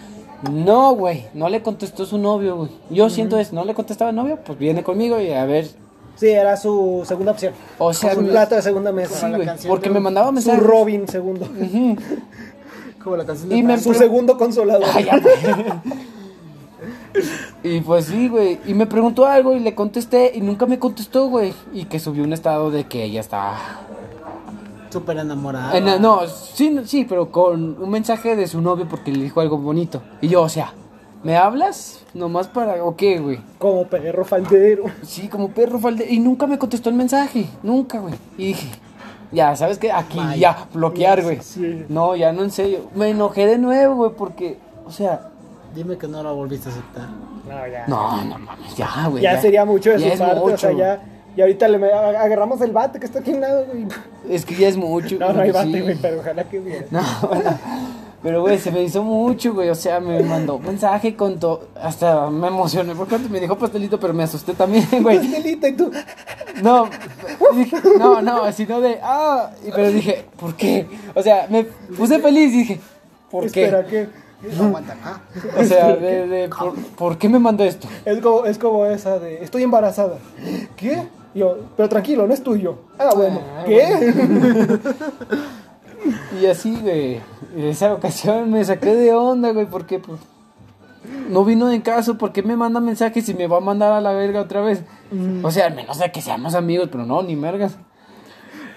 No, güey, no le contestó su novio, güey. Yo siento eso, no le contestaba el novio, pues viene conmigo y a ver. Sí, era su segunda opción. O sea, su plato de segunda mesa. Sí, la güey, canción porque me mandaba Su mensajes. Robin segundo. Como la canción Y de me- Su segundo consolador. Ay. Y pues sí, güey. Y me preguntó algo y le contesté y nunca me contestó, güey. Y que subió un estado de que ella estaba... Súper enamorada. En- no, sí, sí, pero con un mensaje de su novio porque le dijo algo bonito. Y yo, o sea, ¿me hablas? Nomás para... ¿O qué, güey? Como perro faldero. Sí, como perro falde... Y nunca me contestó el mensaje. Nunca, güey. Y dije... Ya, ¿sabes qué? Aquí, ya, bloquear, güey. Sí. No, ya no en serio. Me enojé de nuevo, güey, porque... O sea... Dime que no la volviste a aceptar. No, ya. No, no mames, ya, güey. ya, sería mucho de ya su es parte. o sea, mucho. ya. Y ahorita le agarramos el bate que está aquí en lado, güey. Es que ya es mucho. No, no hay sí. bate, güey, pero ojalá que hubiera. No, bueno, pero güey, se me hizo mucho, güey. O sea, me mandó mensaje con todo. Hasta me emocioné porque antes me dijo pastelito, pero me asusté también, güey. Pastelito, y tú. No, dije, no, no, sino de. Ah, y- pero dije, ¿por qué? O sea, me puse feliz y dije, ¿por qué? Espera, ¿qué? No aguanta. Ah, O sea, de, de, ¿por, por qué me mandó esto? Es como, es como esa de. Estoy embarazada. ¿Qué? Y yo, pero tranquilo, no es tuyo. Ah, bueno. Ah, ¿Qué? Y así, güey. En esa ocasión me saqué de onda, güey, porque pues. No vino de caso, ¿por qué me manda mensajes y me va a mandar a la verga otra vez? O sea, al menos de que seamos amigos, pero no, ni mergas.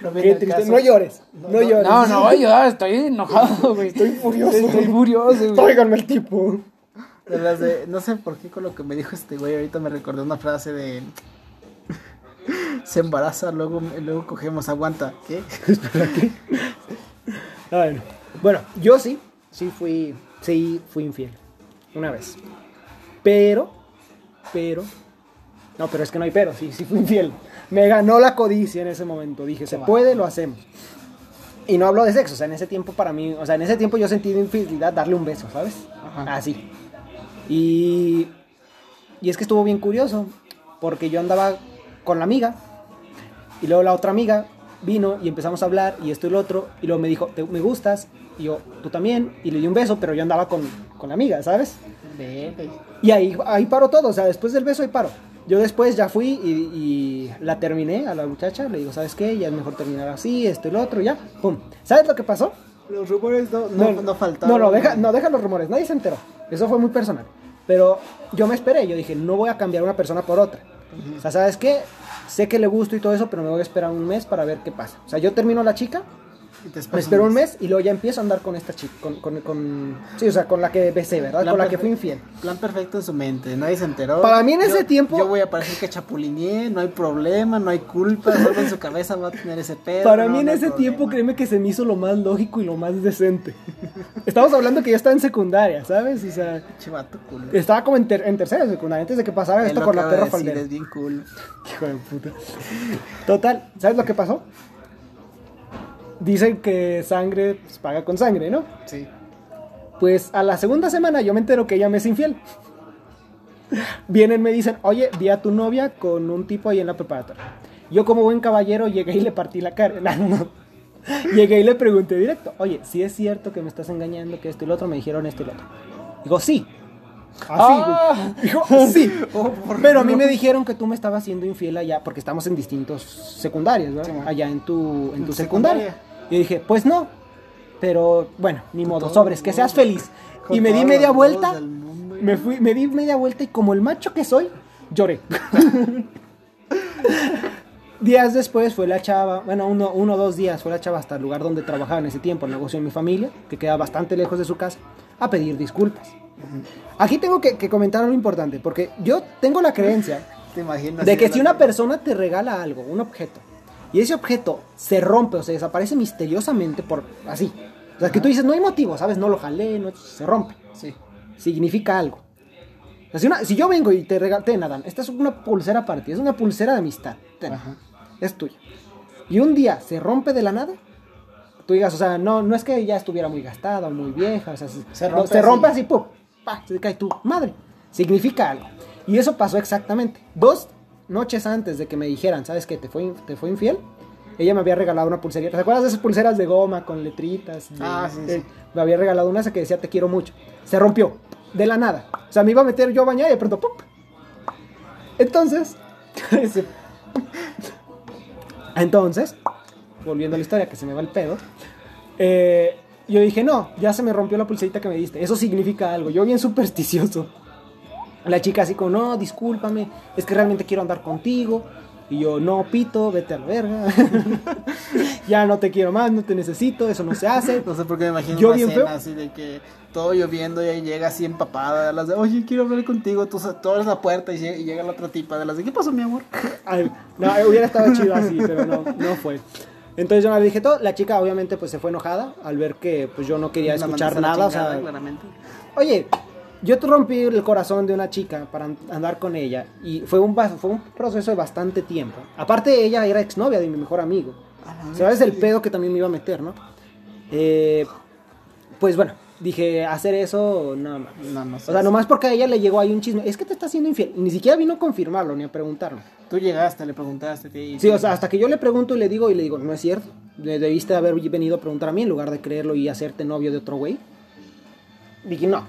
No. No llores. No, llores. No, no, yo ah, estoy enojado, güey. Estoy furioso. Estoy furioso, güey. Tráiganme el tipo. De las de, no sé por qué con lo que me dijo este güey, ahorita me recordé una frase de se embaraza, luego, luego cogemos, aguanta. ¿Qué? Ah, Bueno, bueno, yo sí, sí fui, sí fui infiel. Una vez. Pero, pero, no, pero es que no hay pero, sí, sí fui infiel. Me ganó la codicia en ese momento. Dije, se puede, lo hacemos. Y no hablo de sexo, o sea, en ese tiempo para mí, o sea, en ese tiempo yo sentí de infidelidad darle un beso, ¿sabes? Ajá. Así. Y, y es que estuvo bien curioso, porque yo andaba con la amiga, y luego la otra amiga vino y empezamos a hablar, y esto y lo otro, y luego me dijo, "Te- me gustas, y yo, tú también, y le di un beso, pero yo andaba con, con la amiga, ¿sabes? Y ahí, ahí paró todo, o sea, después del beso ahí paró. Yo después ya fui y, y la terminé a la muchacha, le digo, ¿sabes qué? Ya es mejor terminar así, esto y lo otro, y ya, pum. ¿Sabes lo que pasó? Los rumores no, no, no, faltaron. No, no, deja, no, deja los rumores, nadie se enteró. Eso fue muy personal. Pero yo me esperé, yo dije, no voy a cambiar una persona por otra. O sea, ¿sabes qué? Sé que le gusto y todo eso, pero me voy a esperar un mes para ver qué pasa. O sea, yo termino la chica, me espero un mes y luego ya empiezo a andar con esta chica, con, con, con- sí, o sea, con la que besé, ¿verdad? Plan Con la que fui infiel. Plan perfecto en su mente, nadie se enteró. Para mí en ese tiempo- Yo voy a parecer que chapulineé, no hay problema, no hay culpa, solo en su cabeza va a tener ese pedo. Para no, mí en no ese problema. tiempo, créeme que se me hizo lo más lógico y lo más decente. Estamos hablando que yo estaba en secundaria, ¿sabes? O sea, Chivato cool. estaba como en, ter- en tercera de secundaria, antes de que pasara Él esto con la de perra decir, faldera. Es bien cool. Hijo de puta. Total, ¿sabes lo que pasó? Dicen que sangre pues, paga con sangre, ¿no? Sí. Pues a la segunda semana yo me entero que ella me es infiel. Vienen, me dicen, oye, vi a tu novia con un tipo ahí en la preparatoria. Yo como buen caballero llegué y le partí la cara. No, no, no. Llegué y le pregunté directo, oye, si es cierto que me estás engañando, que esto y lo otro, me dijeron esto y lo otro. Digo, sí. Así, Ah. Dijo, sí. Pero a mí me dijeron que tú me estabas siendo infiel allá, porque estamos en distintos secundarios, ¿verdad? Sí, allá en tu, en tu secundaria. secundaria. Y dije, pues no. Pero bueno, ni modo, sobres, que seas feliz. Con Y me di media vuelta, me fui, me di media vuelta y como el macho que soy, lloré. días después fue la chava, bueno, uno, uno o dos días fue la chava hasta el lugar donde trabajaba en ese tiempo, el negocio de mi familia, que queda bastante lejos de su casa, a pedir disculpas. Aquí tengo que, que comentar algo importante, porque yo tengo la creencia de que si una persona te regala algo, un objeto, y ese objeto se rompe o se desaparece misteriosamente por así. O sea, que tú dices, no hay motivo, ¿sabes? No lo jalé, no, se rompe. Sí. Significa algo. O sea, si, una- si yo vengo y te regalo, ten, Adán, esta es una pulsera para ti, es una pulsera de amistad, ten, Ajá. es tuya. Y un día se rompe de la nada, tú digas, o sea, no, no es que ya estuviera muy gastada o muy vieja, o sea, se, Se no, rompe se rompe así. así, ¡pum! ¡Pa! Se cae tu madre. Significa algo. Y eso pasó exactamente. Dos noches antes de que me dijeran, ¿sabes qué? ¿Te fue, te fue infiel? Ella me había regalado una pulserita. ¿Te acuerdas de esas pulseras de goma con letritas? De- Ah, sí, de- sí. Me había regalado una esa que decía te quiero mucho. Se rompió. De la nada. O sea, me iba a meter yo a bañar y de pronto ¡pum! Entonces, entonces, volviendo a la historia que se me va el pedo, eh, yo dije, no, ya se me rompió la pulserita que me diste. Eso significa algo. Yo bien supersticioso. La chica así como, no, discúlpame, es que realmente quiero andar contigo. Y yo, no, pito, vete a la verga. ya no te quiero más, no te necesito, eso no se hace. No sé por qué me imagino Yo una bien feo. así de que todo lloviendo y ahí llega así empapada. de Las de, oye, quiero hablar contigo. Tú, tú abres la puerta y llega, y llega la otra tipa de las de, ¿qué pasó, mi amor? Ay, no, hubiera estado chido así, pero no, no fue. Entonces yo le dije todo, la chica obviamente pues se fue enojada al ver que pues yo no quería escuchar nada, o sea, claramente. Oye, yo te rompí el corazón de una chica para an- andar con ella y fue un, fue un proceso de bastante tiempo. Aparte, ella era exnovia de mi mejor amigo. ¿Sabes el pedo que también me iba a meter, no? Eh, pues bueno, dije, hacer eso, no, No, no O sea, nomás porque a ella le llegó ahí un chisme. Es que te está haciendo infiel. Ni siquiera vino a confirmarlo ni a preguntarlo. Tú llegaste, le preguntaste. Sí, o sea, hasta que yo le pregunto y le digo, y le digo, no es cierto. Le debiste haber venido a preguntar a mí en lugar de creerlo y hacerte novio de otro güey. Dije, no.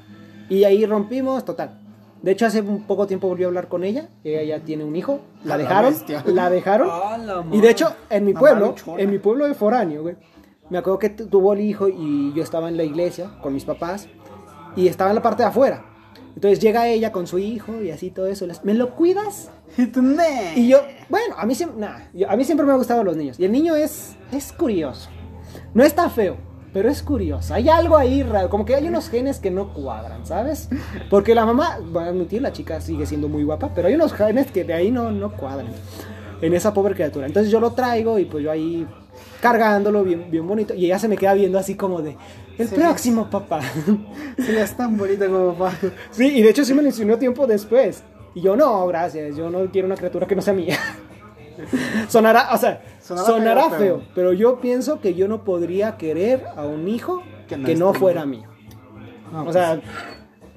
Y ahí rompimos, total. De hecho, hace un poco tiempo volví a hablar con ella. Ella ya tiene un hijo. La A la dejaron. bestia. La dejaron. Ah, la Y de hecho, en mi pueblo, en mi pueblo de Foráneo, güey, me acuerdo que tu- tuvo el hijo y yo estaba en la iglesia con mis papás y estaba en la parte de afuera. Entonces llega ella con su hijo y así todo eso. les- ¿Me lo cuidas? Y tú, "Nee". Y yo, bueno, a mí, siempre, nah, yo- a mí siempre me han gustado los niños. Y el niño es, es curioso. No está feo, pero es curioso. Hay algo ahí raro, como que hay unos genes que no cuadran, ¿sabes? Porque la mamá, voy a admitir, la chica sigue siendo muy guapa, pero hay unos genes que de ahí no, no cuadran. En esa pobre criatura. Entonces yo lo traigo y pues yo ahí cargándolo bien, bien bonito. Y ella se me queda viendo así como de, el Sí. próximo papá. Sí, es tan bonita como papá. Sí, y de hecho sí me lo insinuó tiempo después. Y yo, no, gracias, yo no quiero una criatura que no sea mía. sonará, o sea, Sonará sonará, feo, feo, pero- yo pienso que yo no podría querer a un hijo Que que no fuera mío. No, o sea,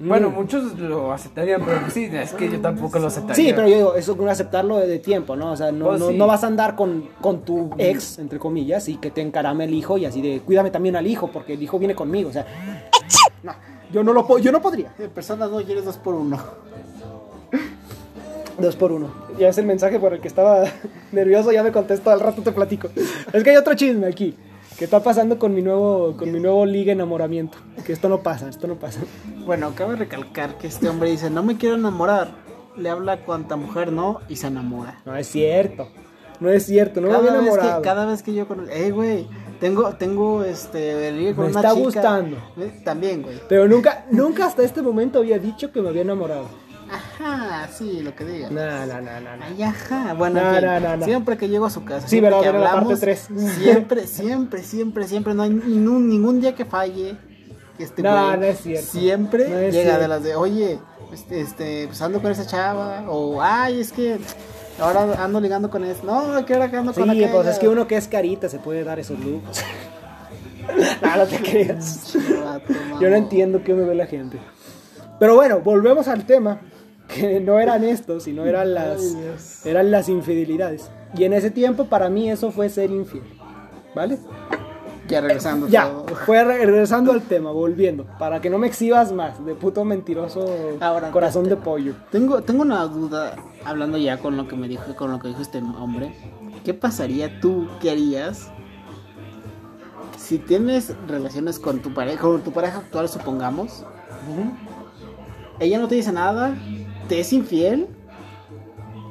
Bueno, mm. muchos lo aceptarían, pero sí, es que yo tampoco lo aceptaría. Sí, pero yo digo, eso es un aceptarlo de, tiempo, ¿no? O sea, no, Pues no, sí. no vas a andar con, con tu ex, entre comillas, y que te encarame el hijo y así de, cuídame también al hijo, porque el hijo viene conmigo, o sea, no, yo no lo yo no podría. De personas no quieres dos por uno. Dos por uno. Ya es el mensaje por el que estaba nervioso, ya me contestó, al rato te platico. Es que hay otro chisme aquí. ¿Qué está pasando con mi nuevo, con mi nuevo liga enamoramiento? Que esto no pasa, esto no pasa. Bueno, cabe recalcar que este hombre dice, no me quiero enamorar. Le habla a cuanta mujer no y se enamora. No es cierto. No es cierto, no me cada, había vez que, enamorado. cada vez que yo con él, eh, güey, tengo, tengo, este, ligue con Me una está chica". gustando. Eh, También, güey. Pero nunca, nunca hasta este momento había dicho que me había enamorado. Ajá, sí, lo que diga. No, no, no, no, no. Ay, ajá. Bueno, No, en fin, no, no, no. siempre que llego a su casa, Sí, siempre pero que era la parte hablamos, tres. siempre, siempre, siempre, siempre, no hay ningún, ningún día que falle. que Este No, no es cierto. Siempre es llega cierto. de las de, oye, este, este, pues ando con esa chava, o ay, es que ahora ando ligando con esa. No, que ahora que ando Sí, con aquella. pues es que uno que es carita se puede dar esos lujos. no, no te creas. Yo no entiendo qué me ve la gente. Pero bueno, volvemos al tema. Que no eran estos, sino eran las, Ay, eran las infidelidades. Y en ese tiempo para mí eso fue ser infiel. ¿Vale? Ya regresando. Ya, todo. fue regresando al tema, volviendo. Para que no me exhibas más de puto mentiroso Ahora, corazón de pollo. Tengo, tengo una duda, hablando ya con lo que me dijo, con lo que dijo este hombre. ¿Qué pasaría tú, qué harías si tienes relaciones con tu pareja, con tu pareja actual, supongamos? Ella no te dice nada, te es infiel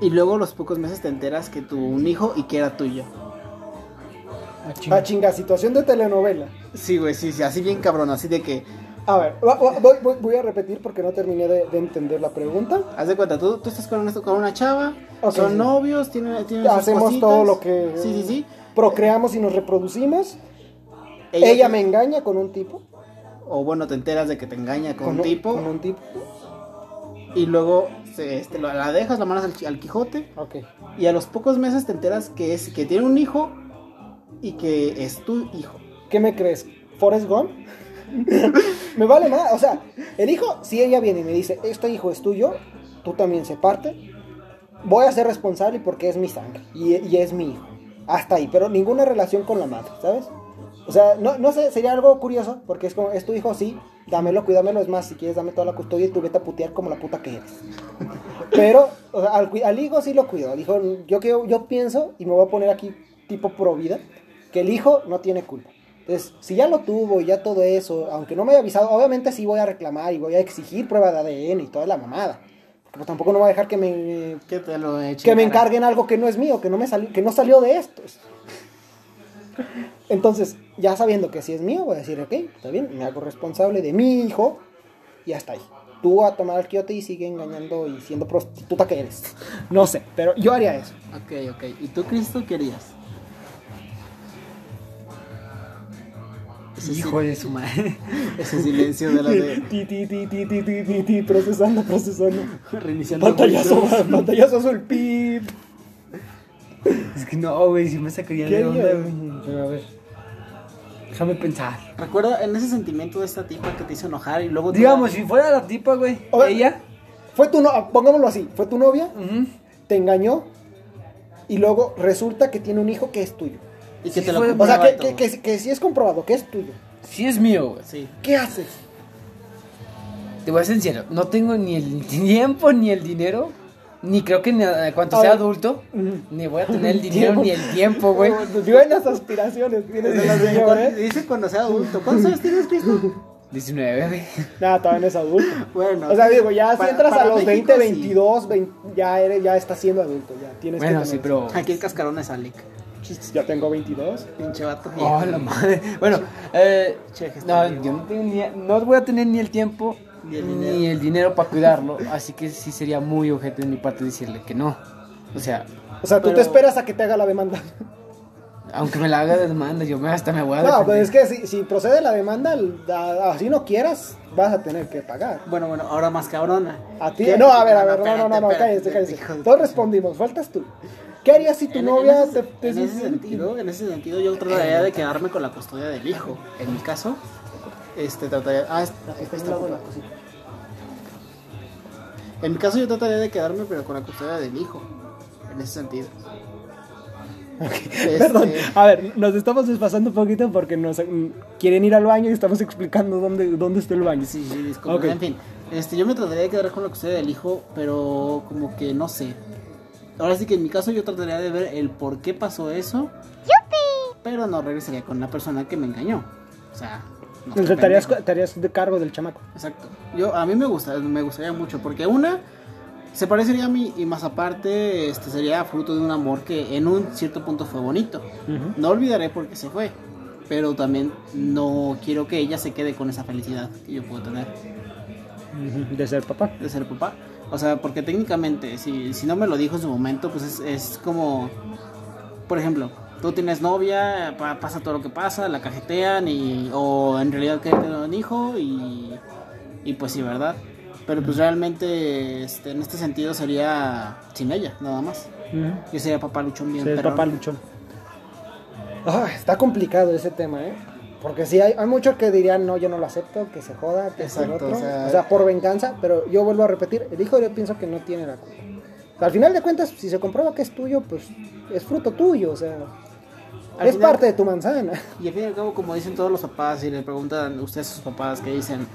y luego a los pocos meses te enteras que tuvo un hijo y que era tuyo. Ah, chinga, situación de telenovela. Sí, güey, sí, sí, así bien cabrón, así de que, A ver, voy, voy- voy a repetir porque no terminé de, de entender la pregunta. haz de cuenta, tú, tú estás con una, con una chava, Ok, son sí. novios, tienen, tienen Hacemos todo lo que... Sí, sí, sí. Procreamos y nos reproducimos. Ella, me engaña con un tipo. O bueno, te enteras de que te engaña con, un- tipo. Con un tipo. Y luego este, la dejas, la mandas al, Quijote. Ok. Y a los pocos meses te enteras que, es, que tiene un hijo y que es tu hijo. ¿Qué me crees? ¿Forrest Gump? me vale más. O sea, el hijo, si ella viene y me dice, este hijo es tuyo, tú también se parte, voy a ser responsable porque es mi sangre y, y es mi hijo. Hasta ahí, pero ninguna relación con la madre, ¿sabes? O sea, no, no sé, sería algo curioso porque es como, es tu hijo, sí, dámelo, cuídamelo, es más, si quieres dame toda la custodia y tú vete a putear como la puta que eres. Pero, o sea, al, hijo sí lo cuido. Al hijo, yo, que- yo pienso, y me voy a poner aquí tipo pro vida, que el hijo no tiene culpa. Entonces, si ya lo tuvo y ya todo eso, aunque no me haya avisado, obviamente sí voy a reclamar y voy a exigir prueba de ADN y toda la mamada. Porque pues, tampoco no voy a dejar que me, Que te lo eche que me encarguen algo que no es mío, que no, me salió, que no salió de estos. Entonces, ya sabiendo que sí es mío, voy a decir, ok, está bien, me hago responsable de mi hijo y hasta ahí. Tú a tomar el quiote y sigue engañando y siendo prostituta que eres. No sé, pero yo haría eso. Ok, ok. ¿Y tú, Cristo, qué harías? Ese Hijo de su madre. Ese silencio de la de Ti, ti, ti, ti, ti, ti, ti, ti, procesando, procesando. reiniciando. Pantallazo, pantallazo azul, pip. Es que no, güey, si me sacaría ¿Qué de onda, güey. Pero a ver. Déjame pensar. Recuerda en ese sentimiento de esta tipa que te hizo enojar y luego. Digamos, si fuera la tipa, güey. Ella. Fue tu no, pongámoslo así, fue tu novia, te engañó y luego resulta que tiene un hijo que es tuyo. Y que te lo O sea, que, que, que, que sí es comprobado que es tuyo. Sí es mío, güey. Sí. ¿Qué haces? te voy a ser sincero, no tengo ni el tiempo ni el dinero, ni creo que ni cuando A sea adulto, Ujú. ni voy a tener el dinero ni el tiempo, güey. Buenas aspiraciones tienes de la señora, ¿eh? Dice cuando sea adulto. ¿Cuántos años tienes, Cristo? 19, güey. Nada, todavía no es adulto. Bueno. O sea, digo, ya si para- entras para a los México, 20, sí. 22, 20, ya, eres, ya estás siendo adulto, ya tienes Bueno, que sí, tener- pero... Aquí el cascarón es Alec. Ya tengo 22. Pinche vato. Oh, la madre. Bueno, eh, Che, que no, yo no tengo ni, no voy a tener ni el tiempo Ni el ni dinero. el dinero para cuidarlo, así que sí sería muy objeto de mi parte decirle que no. O sea, O sea, tú Pero- te esperas a que te haga la demanda. aunque me la haga de demanda, yo me hasta me voy a No, pues defender. es que si, si procede la demanda, así no quieras, vas a tener que pagar. Bueno, bueno, ahora más cabrona. A ti. ¿Qué? No, a ver, a ver, no, no, no, no, cállate, cállate. Todos respondimos, faltas tú. ¿Qué harías si tu En- novia en ese, te, te en ese sentido, en ese sentido, yo trataría de quedarme con la custodia del hijo. En mi caso, este trataría. Ah, es- Está está al lado de por- la cosita. En mi caso, yo trataría de quedarme, pero con la custodia del hijo. En ese sentido. Este, Perdón, a ver, nos estamos desfasando un poquito porque nos quieren ir al baño y estamos explicando dónde, dónde está el baño. Sí, sí, disculpa. Ok. En fin, este, yo me trataría de quedar con la custodia del hijo, pero como que no sé. Ahora sí que en mi caso yo trataría de ver el por qué pasó eso. Pero no regresaría con la persona que me engañó. O sea, harías, pendejo. te harías de cargo del chamaco. Exacto. Yo, a mí me gusta, me gustaría mucho, porque una se parecería a mí y más aparte este sería fruto de un amor que en un cierto punto fue bonito. No olvidaré porque se fue, pero también no quiero que ella se quede con esa felicidad que yo puedo tener De ser papá. de ser papá. O sea, porque técnicamente, si, si no me lo dijo en su momento, pues es, es como, por ejemplo, tú tienes novia, pa- pasa todo lo que pasa, la cajetean y, o en realidad que tener un hijo y, y pues sí, ¿verdad? Pero pues realmente este, en este sentido sería sin ella, nada más. Yo sería papá luchón bien. Sí, perrón. papá luchón. Está complicado ese tema, ¿eh? Porque sí, hay, hay muchos que dirían, no, yo no lo acepto, que se joda, que sea el Exacto, otro. o sea- o sea, por venganza, pero yo vuelvo a repetir, el hijo yo pienso que no tiene la culpa. O sea, al final de cuentas, si se comprueba que es tuyo, pues es fruto tuyo, o sea, Al es final- parte de tu manzana. Y al fin y al cabo, como dicen todos los papás, y le preguntan ustedes a sus papás que dicen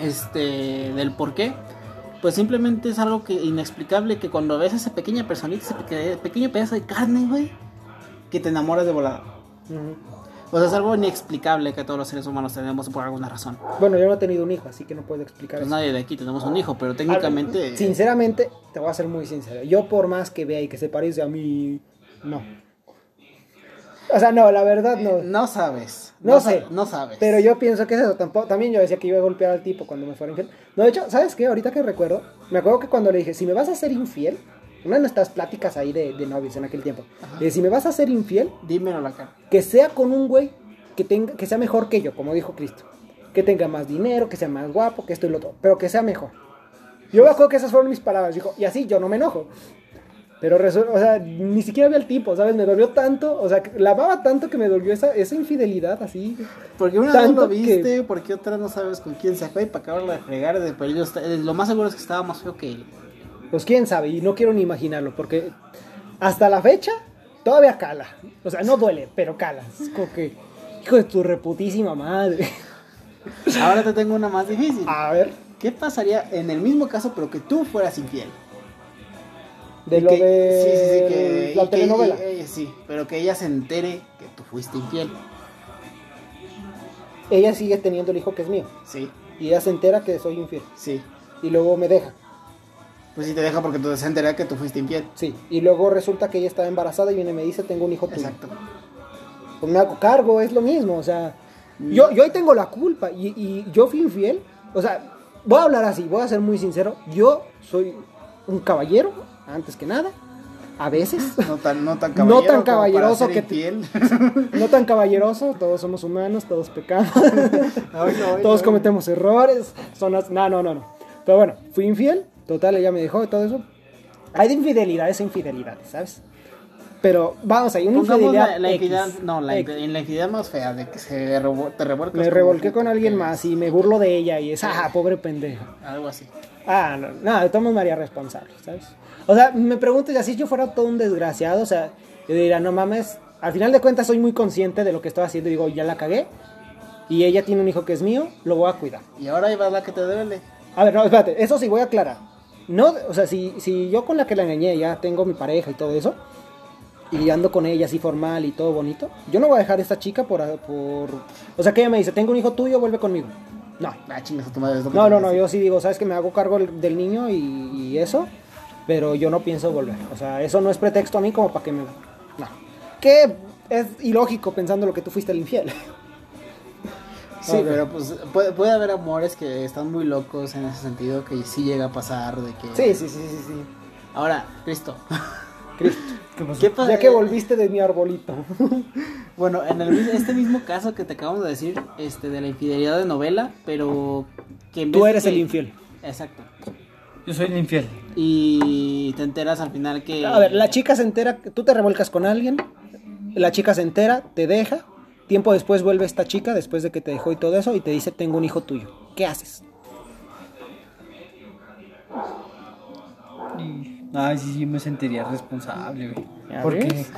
este del por qué, pues simplemente es algo que inexplicable que cuando ves a esa pequeña personita, ese peque- pequeño pedazo de carne, güey, que te enamoras de volada. Ujú. O sea, es algo inexplicable que todos los seres humanos tenemos por alguna razón. Bueno, yo no he tenido un hijo, así que no puedo explicar Pues eso. nadie de aquí tenemos un hijo, pero técnicamente... Sinceramente, te voy a ser muy sincero. Yo por más que vea y que se parece a mí, no. O sea, no, la verdad no. No sabes. No sé. No sabes. Pero yo pienso que es eso. Tampoco, también yo decía que iba a golpear al tipo cuando me fuera infiel. No, de hecho, ¿sabes qué? Ahorita que recuerdo, me acuerdo que cuando le dije, si me vas a ser infiel, una de nuestras pláticas ahí de, de novios en aquel tiempo, le dije, si me vas a ser infiel, Dímelo la cara. que sea con un güey que, tenga, que sea mejor que yo, como dijo Cristo. Que tenga más dinero, que sea más guapo, que esto y lo otro, pero que sea mejor. Yo me acuerdo que esas fueron mis palabras, dijo, y así yo no me enojo. Pero, o sea, ni siquiera vi al tipo, ¿sabes? Me dolió tanto, o sea, la amaba tanto que me dolió esa, esa infidelidad así. Porque una no Tanto lo que- viste, porque otra no sabes con quién se fue y para acabarla de fregar. de- Pero yo está- lo más seguro es que estaba más feo que él. Pues quién sabe, y no quiero ni imaginarlo, porque hasta la fecha todavía cala. O sea, no duele, pero cala. Es como que, hijo de tu reputísima madre. Ahora te tengo una más difícil. A ver, ¿Qué pasaría en el mismo caso, pero que tú fueras infiel? De Y lo que- de sí, sí, sí, que, la que- telenovela. y- sí, pero que ella se entere que tú fuiste infiel. Ella sigue teniendo el hijo que es mío. Sí, Y ella se entera que soy infiel. sí. Y luego me deja. Pues sí te deja porque tú se entera que tú fuiste infiel. Sí. Y luego resulta que ella estaba embarazada y viene y me dice, tengo un hijo tuyo. Exacto. Pues me hago cargo, es lo mismo. O sea, Mm. yo, yo ahí tengo la culpa. Y, y yo fui infiel. O sea, voy a hablar así, voy a ser muy sincero. Yo soy un caballero, antes que nada. A veces. No tan, no tan No tan caballeroso que te-. No tan caballeroso, todos somos humanos, todos pecamos. Ay, no, Todos cometemos errores. Son las- No, no, no, no. Pero bueno, fui infiel. Total, ella me dejó y todo eso. Hay de infidelidades a infidelidades, ¿sabes? Pero vamos ahí, una Pongamos infidelidad. la, la X, infidelidad, no, la, X. la infidelidad más fea, de que se revo- te revuelcas. Me revolqué con alguien más y me burlo de ella y es, ah, pobre pendeja. Algo así. Ah, no, no, me haría responsable, ¿sabes? O sea, me pregunto, y así si yo fuera todo un desgraciado, o sea, yo diría, no mames, al final de cuentas soy muy consciente de lo que estoy haciendo y digo, ya la cagué, y ella tiene un hijo que es mío, lo voy a cuidar. Y ahora va la que te duele. A ver, no, espérate, eso sí voy a aclarar. No, o sea, si, si yo con la que la engañé ya tengo mi pareja y todo eso, y ando con ella así formal y todo bonito, yo no voy a dejar a esta chica por, por... O sea, que ella me dice, tengo un hijo tuyo, vuelve conmigo. No, Ah, chingas a tu madre. es lo que no, no, no, yo sí digo, sabes que me hago cargo del del niño y, y eso, pero yo no pienso volver. O sea, eso no es pretexto a mí como para que me... No. Que es ilógico pensando lo que tú fuiste el infiel. Sí, pero pues puede, puede haber amores que están muy locos en ese sentido que sí llega a pasar de que... Sí, sí, sí, sí, sí. Ahora, Cristo. Cristo. ¿Qué pasó? ¿Qué pasa? Ya que volviste de mi arbolito. Bueno, en el, este mismo caso que te acabamos de decir, este, de la infidelidad de novela, pero que en vez Tú eres que- el infiel. Exacto. Yo soy el infiel. Y te enteras al final que... A ver, la chica se entera, que tú te revuelcas con alguien, la chica se entera, te deja, tiempo después vuelve esta chica, después de que te dejó y todo eso, y te dice, tengo un hijo tuyo. ¿Qué haces? Ay, sí, sí, me sentiría responsable, güey. ¿Ya Porque, ves?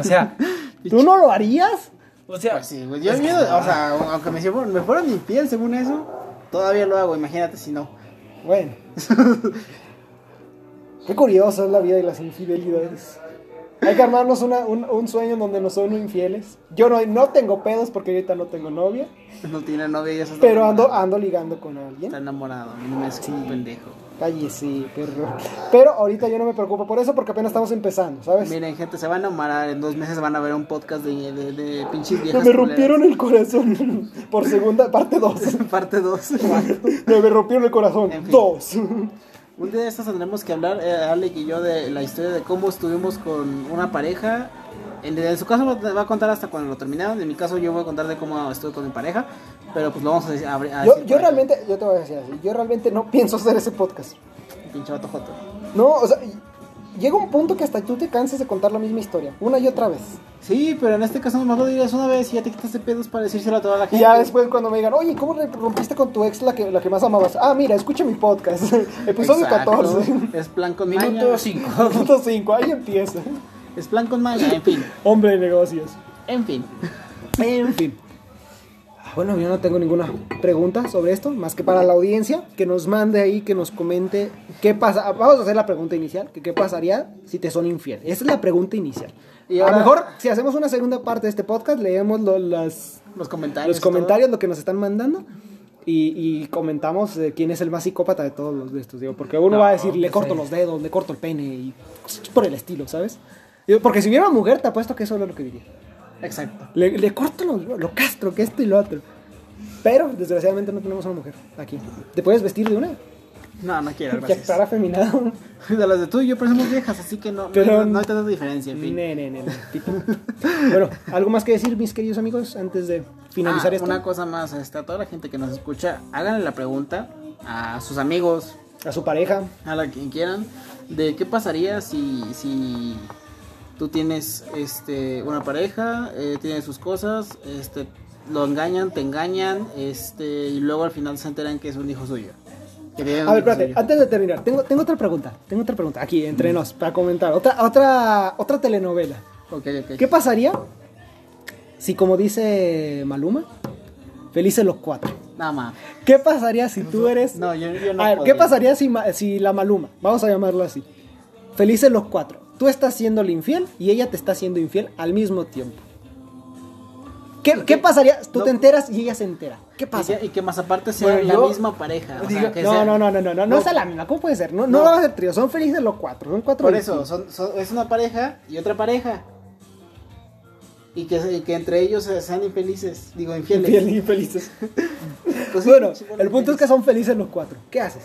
o sea, ¿Tú no lo harías? o sea, Pues sí, güey, yo miedo, o sea, aunque me, fueran- me fueran infiel según eso, todavía lo hago, imagínate si no. Bueno. Qué curioso es la vida y las infidelidades. Hay que armarnos una- un, un sueño donde no son infieles. Yo no, no tengo pedos porque ahorita no tengo novia, No tiene novia y eso pero ando, ando ligando con alguien. Está enamorado, a mí no me es un pendejo. Cállese, perro. Pero ahorita yo no me preocupo por eso porque apenas estamos empezando, ¿sabes? Miren, gente, se van a enamorar, en dos meses van a ver un podcast de, de, de pinches viejas me rompieron el corazón por segunda, parte 2. culeras. Parte 2. me rompieron el corazón. En fin. Dos. Un día de estos tendremos que hablar, eh, Alec y yo, de la historia de cómo estuvimos con una pareja. En, en su caso va a contar hasta cuando lo terminaron. En mi caso yo voy a contar de cómo estuve con mi pareja. Pero pues lo vamos a, decir- a, a Yo, decir yo realmente, yo te voy a decir así, yo realmente no pienso hacer ese podcast. Pinche vato joto. No, o sea, y- llega un punto que hasta tú te canses de contar la misma historia, una y otra vez. Sí, pero en este caso nomás lo dirías una vez y ya te quitas de pedos para decírselo a toda la Y gente. ya después cuando me digan, oye, ¿cómo rompiste con tu ex la que, la que más amabas? Ah, mira, escucha mi podcast, episodio Exacto. 14, Es plan con maña. minuto 5. minuto 5, ahí empieza. Es plan con maña, en fin. Hombre de negocios. En fin. En fin. Bueno, yo no tengo ninguna pregunta sobre esto, más que para la audiencia, que nos mande ahí, que nos comente qué pasa. Vamos a hacer la pregunta inicial, que qué pasaría si te son infiel. Esa es la pregunta inicial. Y a lo mejor, si hacemos una segunda parte de este podcast, leemos lo- las, Los comentarios. los todo. comentarios, lo que nos están mandando. Y, y comentamos eh, quién es el más psicópata de todos los de estos, digo, porque uno No, va a decir, le corto los dedos, le corto el pene y por el estilo, ¿sabes? Digo, Porque si hubiera una mujer, te apuesto que eso es lo que diría. Exacto. Le, le corto lo, lo castro, que esto y lo otro. Pero, desgraciadamente, no tenemos una mujer aquí. ¿Te puedes vestir de una? No, no quiero, Que gracias. estar afeminado. De las de tú y yo parecemos viejas, así que no, Pero- no, no hay tanta diferencia, en fin. Ne, bueno, ¿algo más que decir, mis queridos amigos, antes de finalizar Ah, esto? Una cosa más, este, a toda la gente que nos escucha, háganle la pregunta a sus amigos, A su pareja. a la quien quieran, de qué pasaría si, si tú tienes este, una pareja, eh, tiene sus cosas, este, lo engañan, te engañan, este, y luego al final se enteran que es un hijo suyo. A ver, espérate, antes de terminar, tengo, tengo otra pregunta. Tengo otra pregunta aquí, entre nos, para comentar. Otra, otra, otra telenovela. Ok, ok. ¿Qué pasaría si, como dice Maluma, felices los cuatro? Nada más. ¿Qué pasaría si tú eres No, yo, yo no a ver, ¿qué pasaría si, si la Maluma, vamos a llamarlo así, felices los cuatro, tú estás siendo el infiel y ella te está siendo infiel al mismo tiempo? ¿Qué, qué pasaría? Tú No. te enteras y ella se entera. ¿Qué Y pasa? que, y que más aparte sea Bueno, la yo- misma pareja. o digo- sea, que No, sea- no, no, no, no, no, no es a la misma. ¿Cómo puede ser? No, no, No. va a ser trío, son felices los cuatro, son cuatro. Por eso, son, son- es una pareja y otra pareja. Y que, y que entre ellos se- sean infelices, digo, infieles. Infiel- infelices. Pues sí, bueno, el punto es que son felices los cuatro. ¿Qué haces?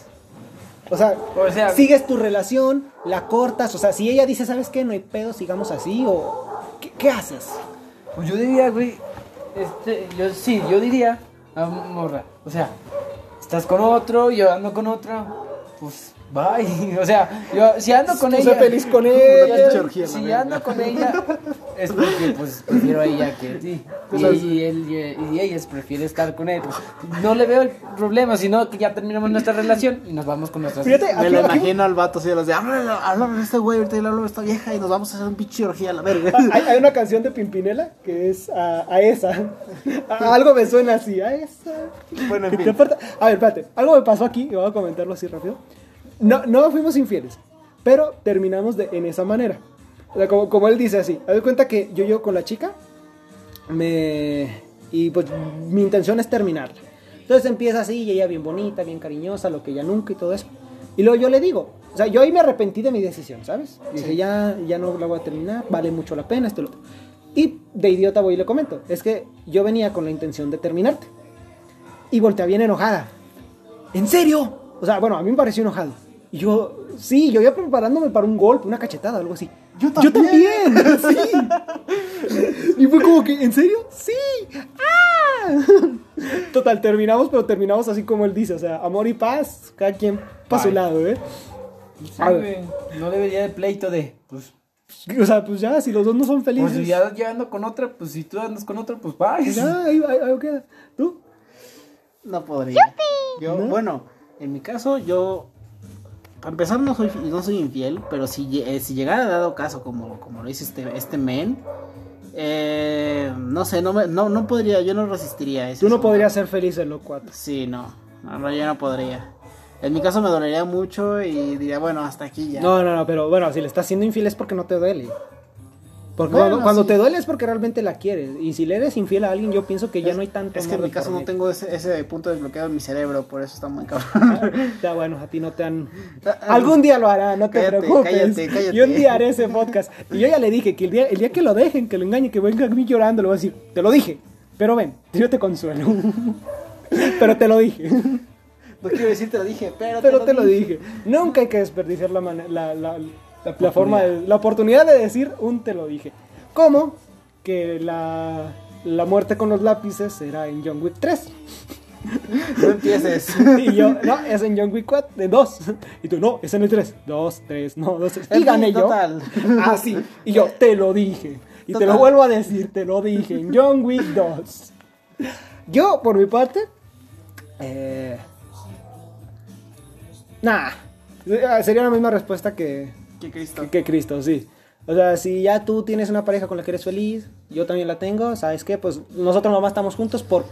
O sea, O sea- sigues tu relación, la cortas, o sea, si ella dice, ¿sabes qué? No hay pedo, sigamos así, o ¿qué, qué haces? Pues yo diría, güey, este, yo sí, yo diría, morra, o sea, estás con otro, yo ando con otra, pues Bye. O sea, yo si ando con ella. sé feliz con ella. Si ando con ella, es porque pues prefiero a ella que a ti. Y, y él y, y ella prefiere estar con él. No le veo el problema, sino que ya terminamos nuestra relación y nos vamos con nuestras Fíjate, Me lo aquí- imagino al vato así de los de háblale a este güey, ahorita le hablo a esta vieja y nos vamos a hacer un pinche orgía a la verga. Hay, hay una canción de Pimpinela que es a, a esa. A- algo me suena así, a esa. Bueno, en fin. A ver, espérate. Algo me pasó aquí y voy a comentarlo así rápido. No, no fuimos infieles, pero terminamos de, en esa manera. O sea, como, como él dice así. Haz cuenta que yo yo con la chica me... Y pues mi intención es terminarla. Entonces empieza así y ella bien bonita, bien cariñosa, lo que ella nunca y todo eso. Y luego yo le digo, o sea, yo ahí me arrepentí de mi decisión, ¿sabes? Dije, ya, ya no la voy a terminar, vale mucho la pena, esto y lo otro. Y de idiota voy y le comento, es que yo venía con la intención de terminarte. Y voltea bien enojada. ¿En serio? O sea, bueno, a mí me pareció enojado. Y yo, sí, yo iba preparándome para un golpe, una cachetada, algo así. Yo Yo también, sí. Y fue como que, ¿en serio? Sí. ¡Ah! Total, terminamos, pero terminamos así como él dice, o sea, amor y paz, cada quien para su lado, ¿eh? Sí. No debería de pleito de, pues, O sea, pues ya, si los dos no son pues felices, si ya, ya ando con otra, pues si tú andas con otra, pues bye. pues ya, ahí, ahí, ahí queda. ¿Tú? No podría. Yo, bueno, en mi caso, yo. Para empezar, no soy, no soy infiel, pero si, eh, si llegara dado caso, como, como lo dice este, este men, eh, no sé, no, me, no, no podría, yo no resistiría a eso. Tú no podrías ser feliz en los cuatro. Sí, no, no, yo no podría. En mi caso me dolería mucho y diría, bueno, hasta aquí ya. No, no, no, pero bueno, si le estás siendo infiel es porque no te duele. Porque Bueno, cuando, cuando sí. te duele es porque realmente la quieres. Y si le eres infiel a alguien, yo pienso que ya Es- no hay tanto. Es que en mi caso no tengo ese, ese punto desbloqueado en mi cerebro, por eso está muy cabrón. Ya bueno, a ti no te han... Algún día lo hará, no te preocupes. cállate, cállate. Yo un día haré ese podcast. Y yo ya le dije que el día, el día que lo dejen, que lo engañe, que venga a mí llorando, le voy a decir, te lo dije. Pero ven, yo te consuelo. pero te lo dije. No quiero decirte lo dije, pero, Pero te lo dije. Nunca hay que desperdiciar la, la, la, la- la forma de- la oportunidad de decir un te lo dije. ¿Cómo? Que la, la muerte con los lápices será en John Wick 3. No empieces. Y yo, no, es en John Wick 4, de 2. Y tú, no, es en el 3. 2, 3, no, 2, 3. Y gané yo. total. Ah, sí. Y yo, te lo dije. Y te Total. lo vuelvo a decir, te lo dije, en John Wick 2. Yo, por mi parte, eh... Nah, sería la misma respuesta que, Que Cristo. que, que Cristo, sí. O sea, si ya tú tienes una pareja con la que eres feliz, yo también la tengo, ¿sabes qué? Pues nosotros nomás estamos juntos por,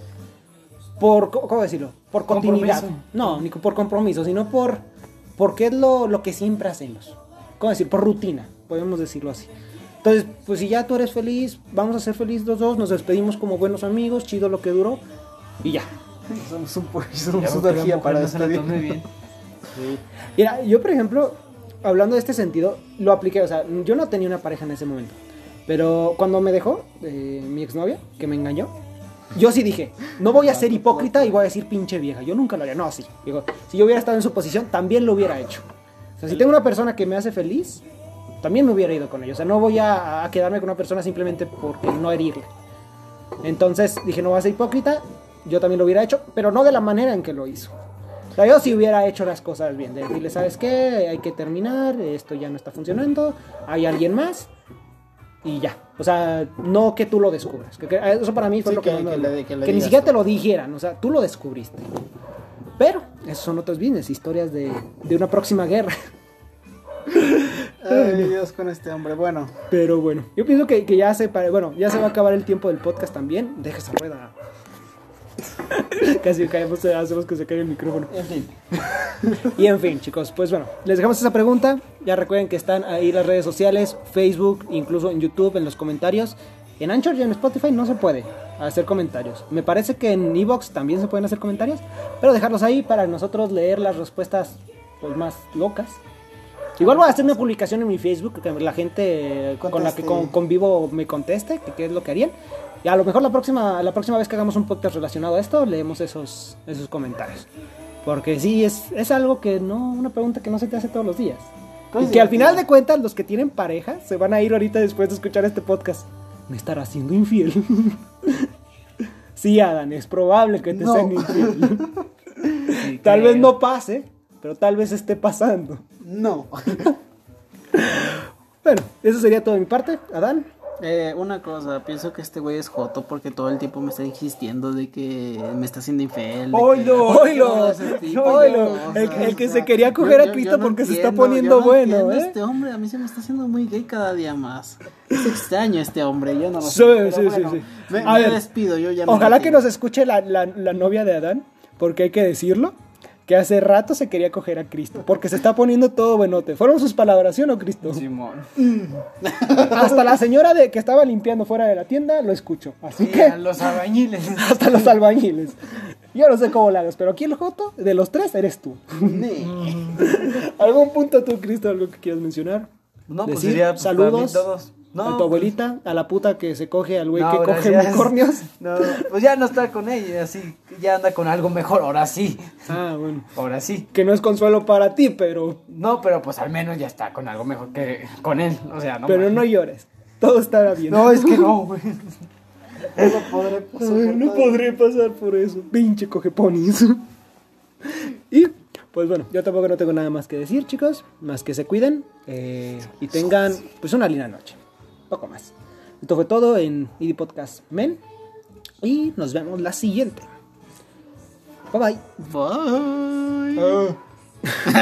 por ¿cómo decirlo? Por continuidad. Compromiso. No, ni por compromiso, sino por, porque es lo, lo que siempre hacemos. ¿Cómo decir? Por rutina, podemos decirlo así. Entonces, pues si ya tú eres feliz, vamos a ser felices los dos, nos despedimos como buenos amigos, chido lo que duró, y ya. Somos un Ya somos veo una para no se la despedir. tome bien. Mira, yo por ejemplo, hablando de este sentido, lo apliqué, o sea, yo no tenía una pareja en ese momento, pero cuando me dejó eh, mi exnovia, que me engañó, yo sí dije, no voy a ser hipócrita y voy a decir pinche vieja, yo nunca lo haría, no, sí, digo, si yo hubiera estado en su posición, también lo hubiera hecho. O sea, si tengo una persona que me hace feliz, también me hubiera ido con ella, o sea, no voy a, a quedarme con una persona simplemente porque no herirle. Entonces dije, no voy a ser hipócrita, yo también lo hubiera hecho, pero no de la manera en que lo hizo. Sea, yo si hubiera hecho las cosas bien, de decirle, ¿sabes qué? Hay que terminar, esto ya no está funcionando, hay alguien más y ya. O sea, no que tú lo descubras. Que, que- eso para mí fue Sí, lo que, que- me que dolió. le- que le Que ni siquiera tú. te lo dijeran, o sea, tú lo descubriste. Pero, esos son otros business, historias de, de una próxima guerra. Ay, Dios con este hombre. Bueno, Pero bueno, yo pienso que, que ya se pare- bueno, ya se va a acabar el tiempo del podcast también. Deja esa rueda. Casi caemos, hacemos que se caiga el micrófono. en fin. Y en fin, chicos, pues bueno, les dejamos esa pregunta. Ya recuerden que están ahí las redes sociales, Facebook, incluso en YouTube, en los comentarios. En Anchor y en Spotify no se puede hacer comentarios. Me parece que en Evox también se pueden hacer comentarios, pero dejarlos ahí para nosotros leer las respuestas pues, más locas. Igual voy a hacer una publicación en mi Facebook que la gente con la que Conteste. con- convivo me conteste, que qué es lo que harían. Y a lo mejor la próxima, la próxima vez que hagamos un podcast relacionado a esto, leemos esos, esos comentarios. Porque sí, es, es algo que no, una pregunta que no se te hace todos los días. Pues y que al final de cuentas, los que tienen pareja se van a ir ahorita después de escuchar este podcast. Me estará siendo infiel. sí, Adán, es probable que te No. sean infiel. Tal vez no pase, pero tal vez esté pasando. No. Bueno, eso sería todo de mi parte. Adán. Eh, una cosa, pienso que este güey es joto porque todo el tiempo me está insistiendo de que me está haciendo infiel. ¡Oilo! Oilo, el, el que o se quería yo- coger a yo- Cristo yo no porque se está poniendo no bueno, ¿eh? Este hombre a mí se me está haciendo muy gay cada día más. Es extraño este hombre, yo no lo Sí, sé. sí, sí, bueno, sí. Me, A me ver, despido, yo ya me Ojalá que nos escuche la, la- la novia de Adán, porque hay que decirlo, que hace rato se quería coger a Cristo, porque se está poniendo todo buenote. ¿Fueron sus palabras, sí o no, Cristo? Simón. Hasta la señora de que estaba limpiando fuera de la tienda lo escuchó. Así Sí, que a los albañiles. hasta los albañiles. Yo no sé cómo lo hagas, pero aquí el Joto, de los tres, eres tú. ¿Algún punto tú, Cristo, algo que quieras mencionar? No, pues Decir, sería para mí saludos todos. No, a tu pues, abuelita, a la puta que se coge al güey no, que coge unicornios. No, pues ya no está con ella, así, ya anda con algo mejor, ahora sí, Ah, bueno. ahora sí. Que no es consuelo para ti, pero, No, pero pues al menos ya está con algo mejor que con él, o sea, no. pero no llores. Todo estará bien. No, es que no, güey. No podré Ay, no podré pasar por eso. Pinche coge ponis. y pues bueno, yo tampoco no tengo nada más que decir, chicos. Más que se cuiden eh, y tengan pues una linda noche. Poco más. Esto fue todo en ID Podcast Men. Y nos vemos la siguiente. Bye bye. Bye.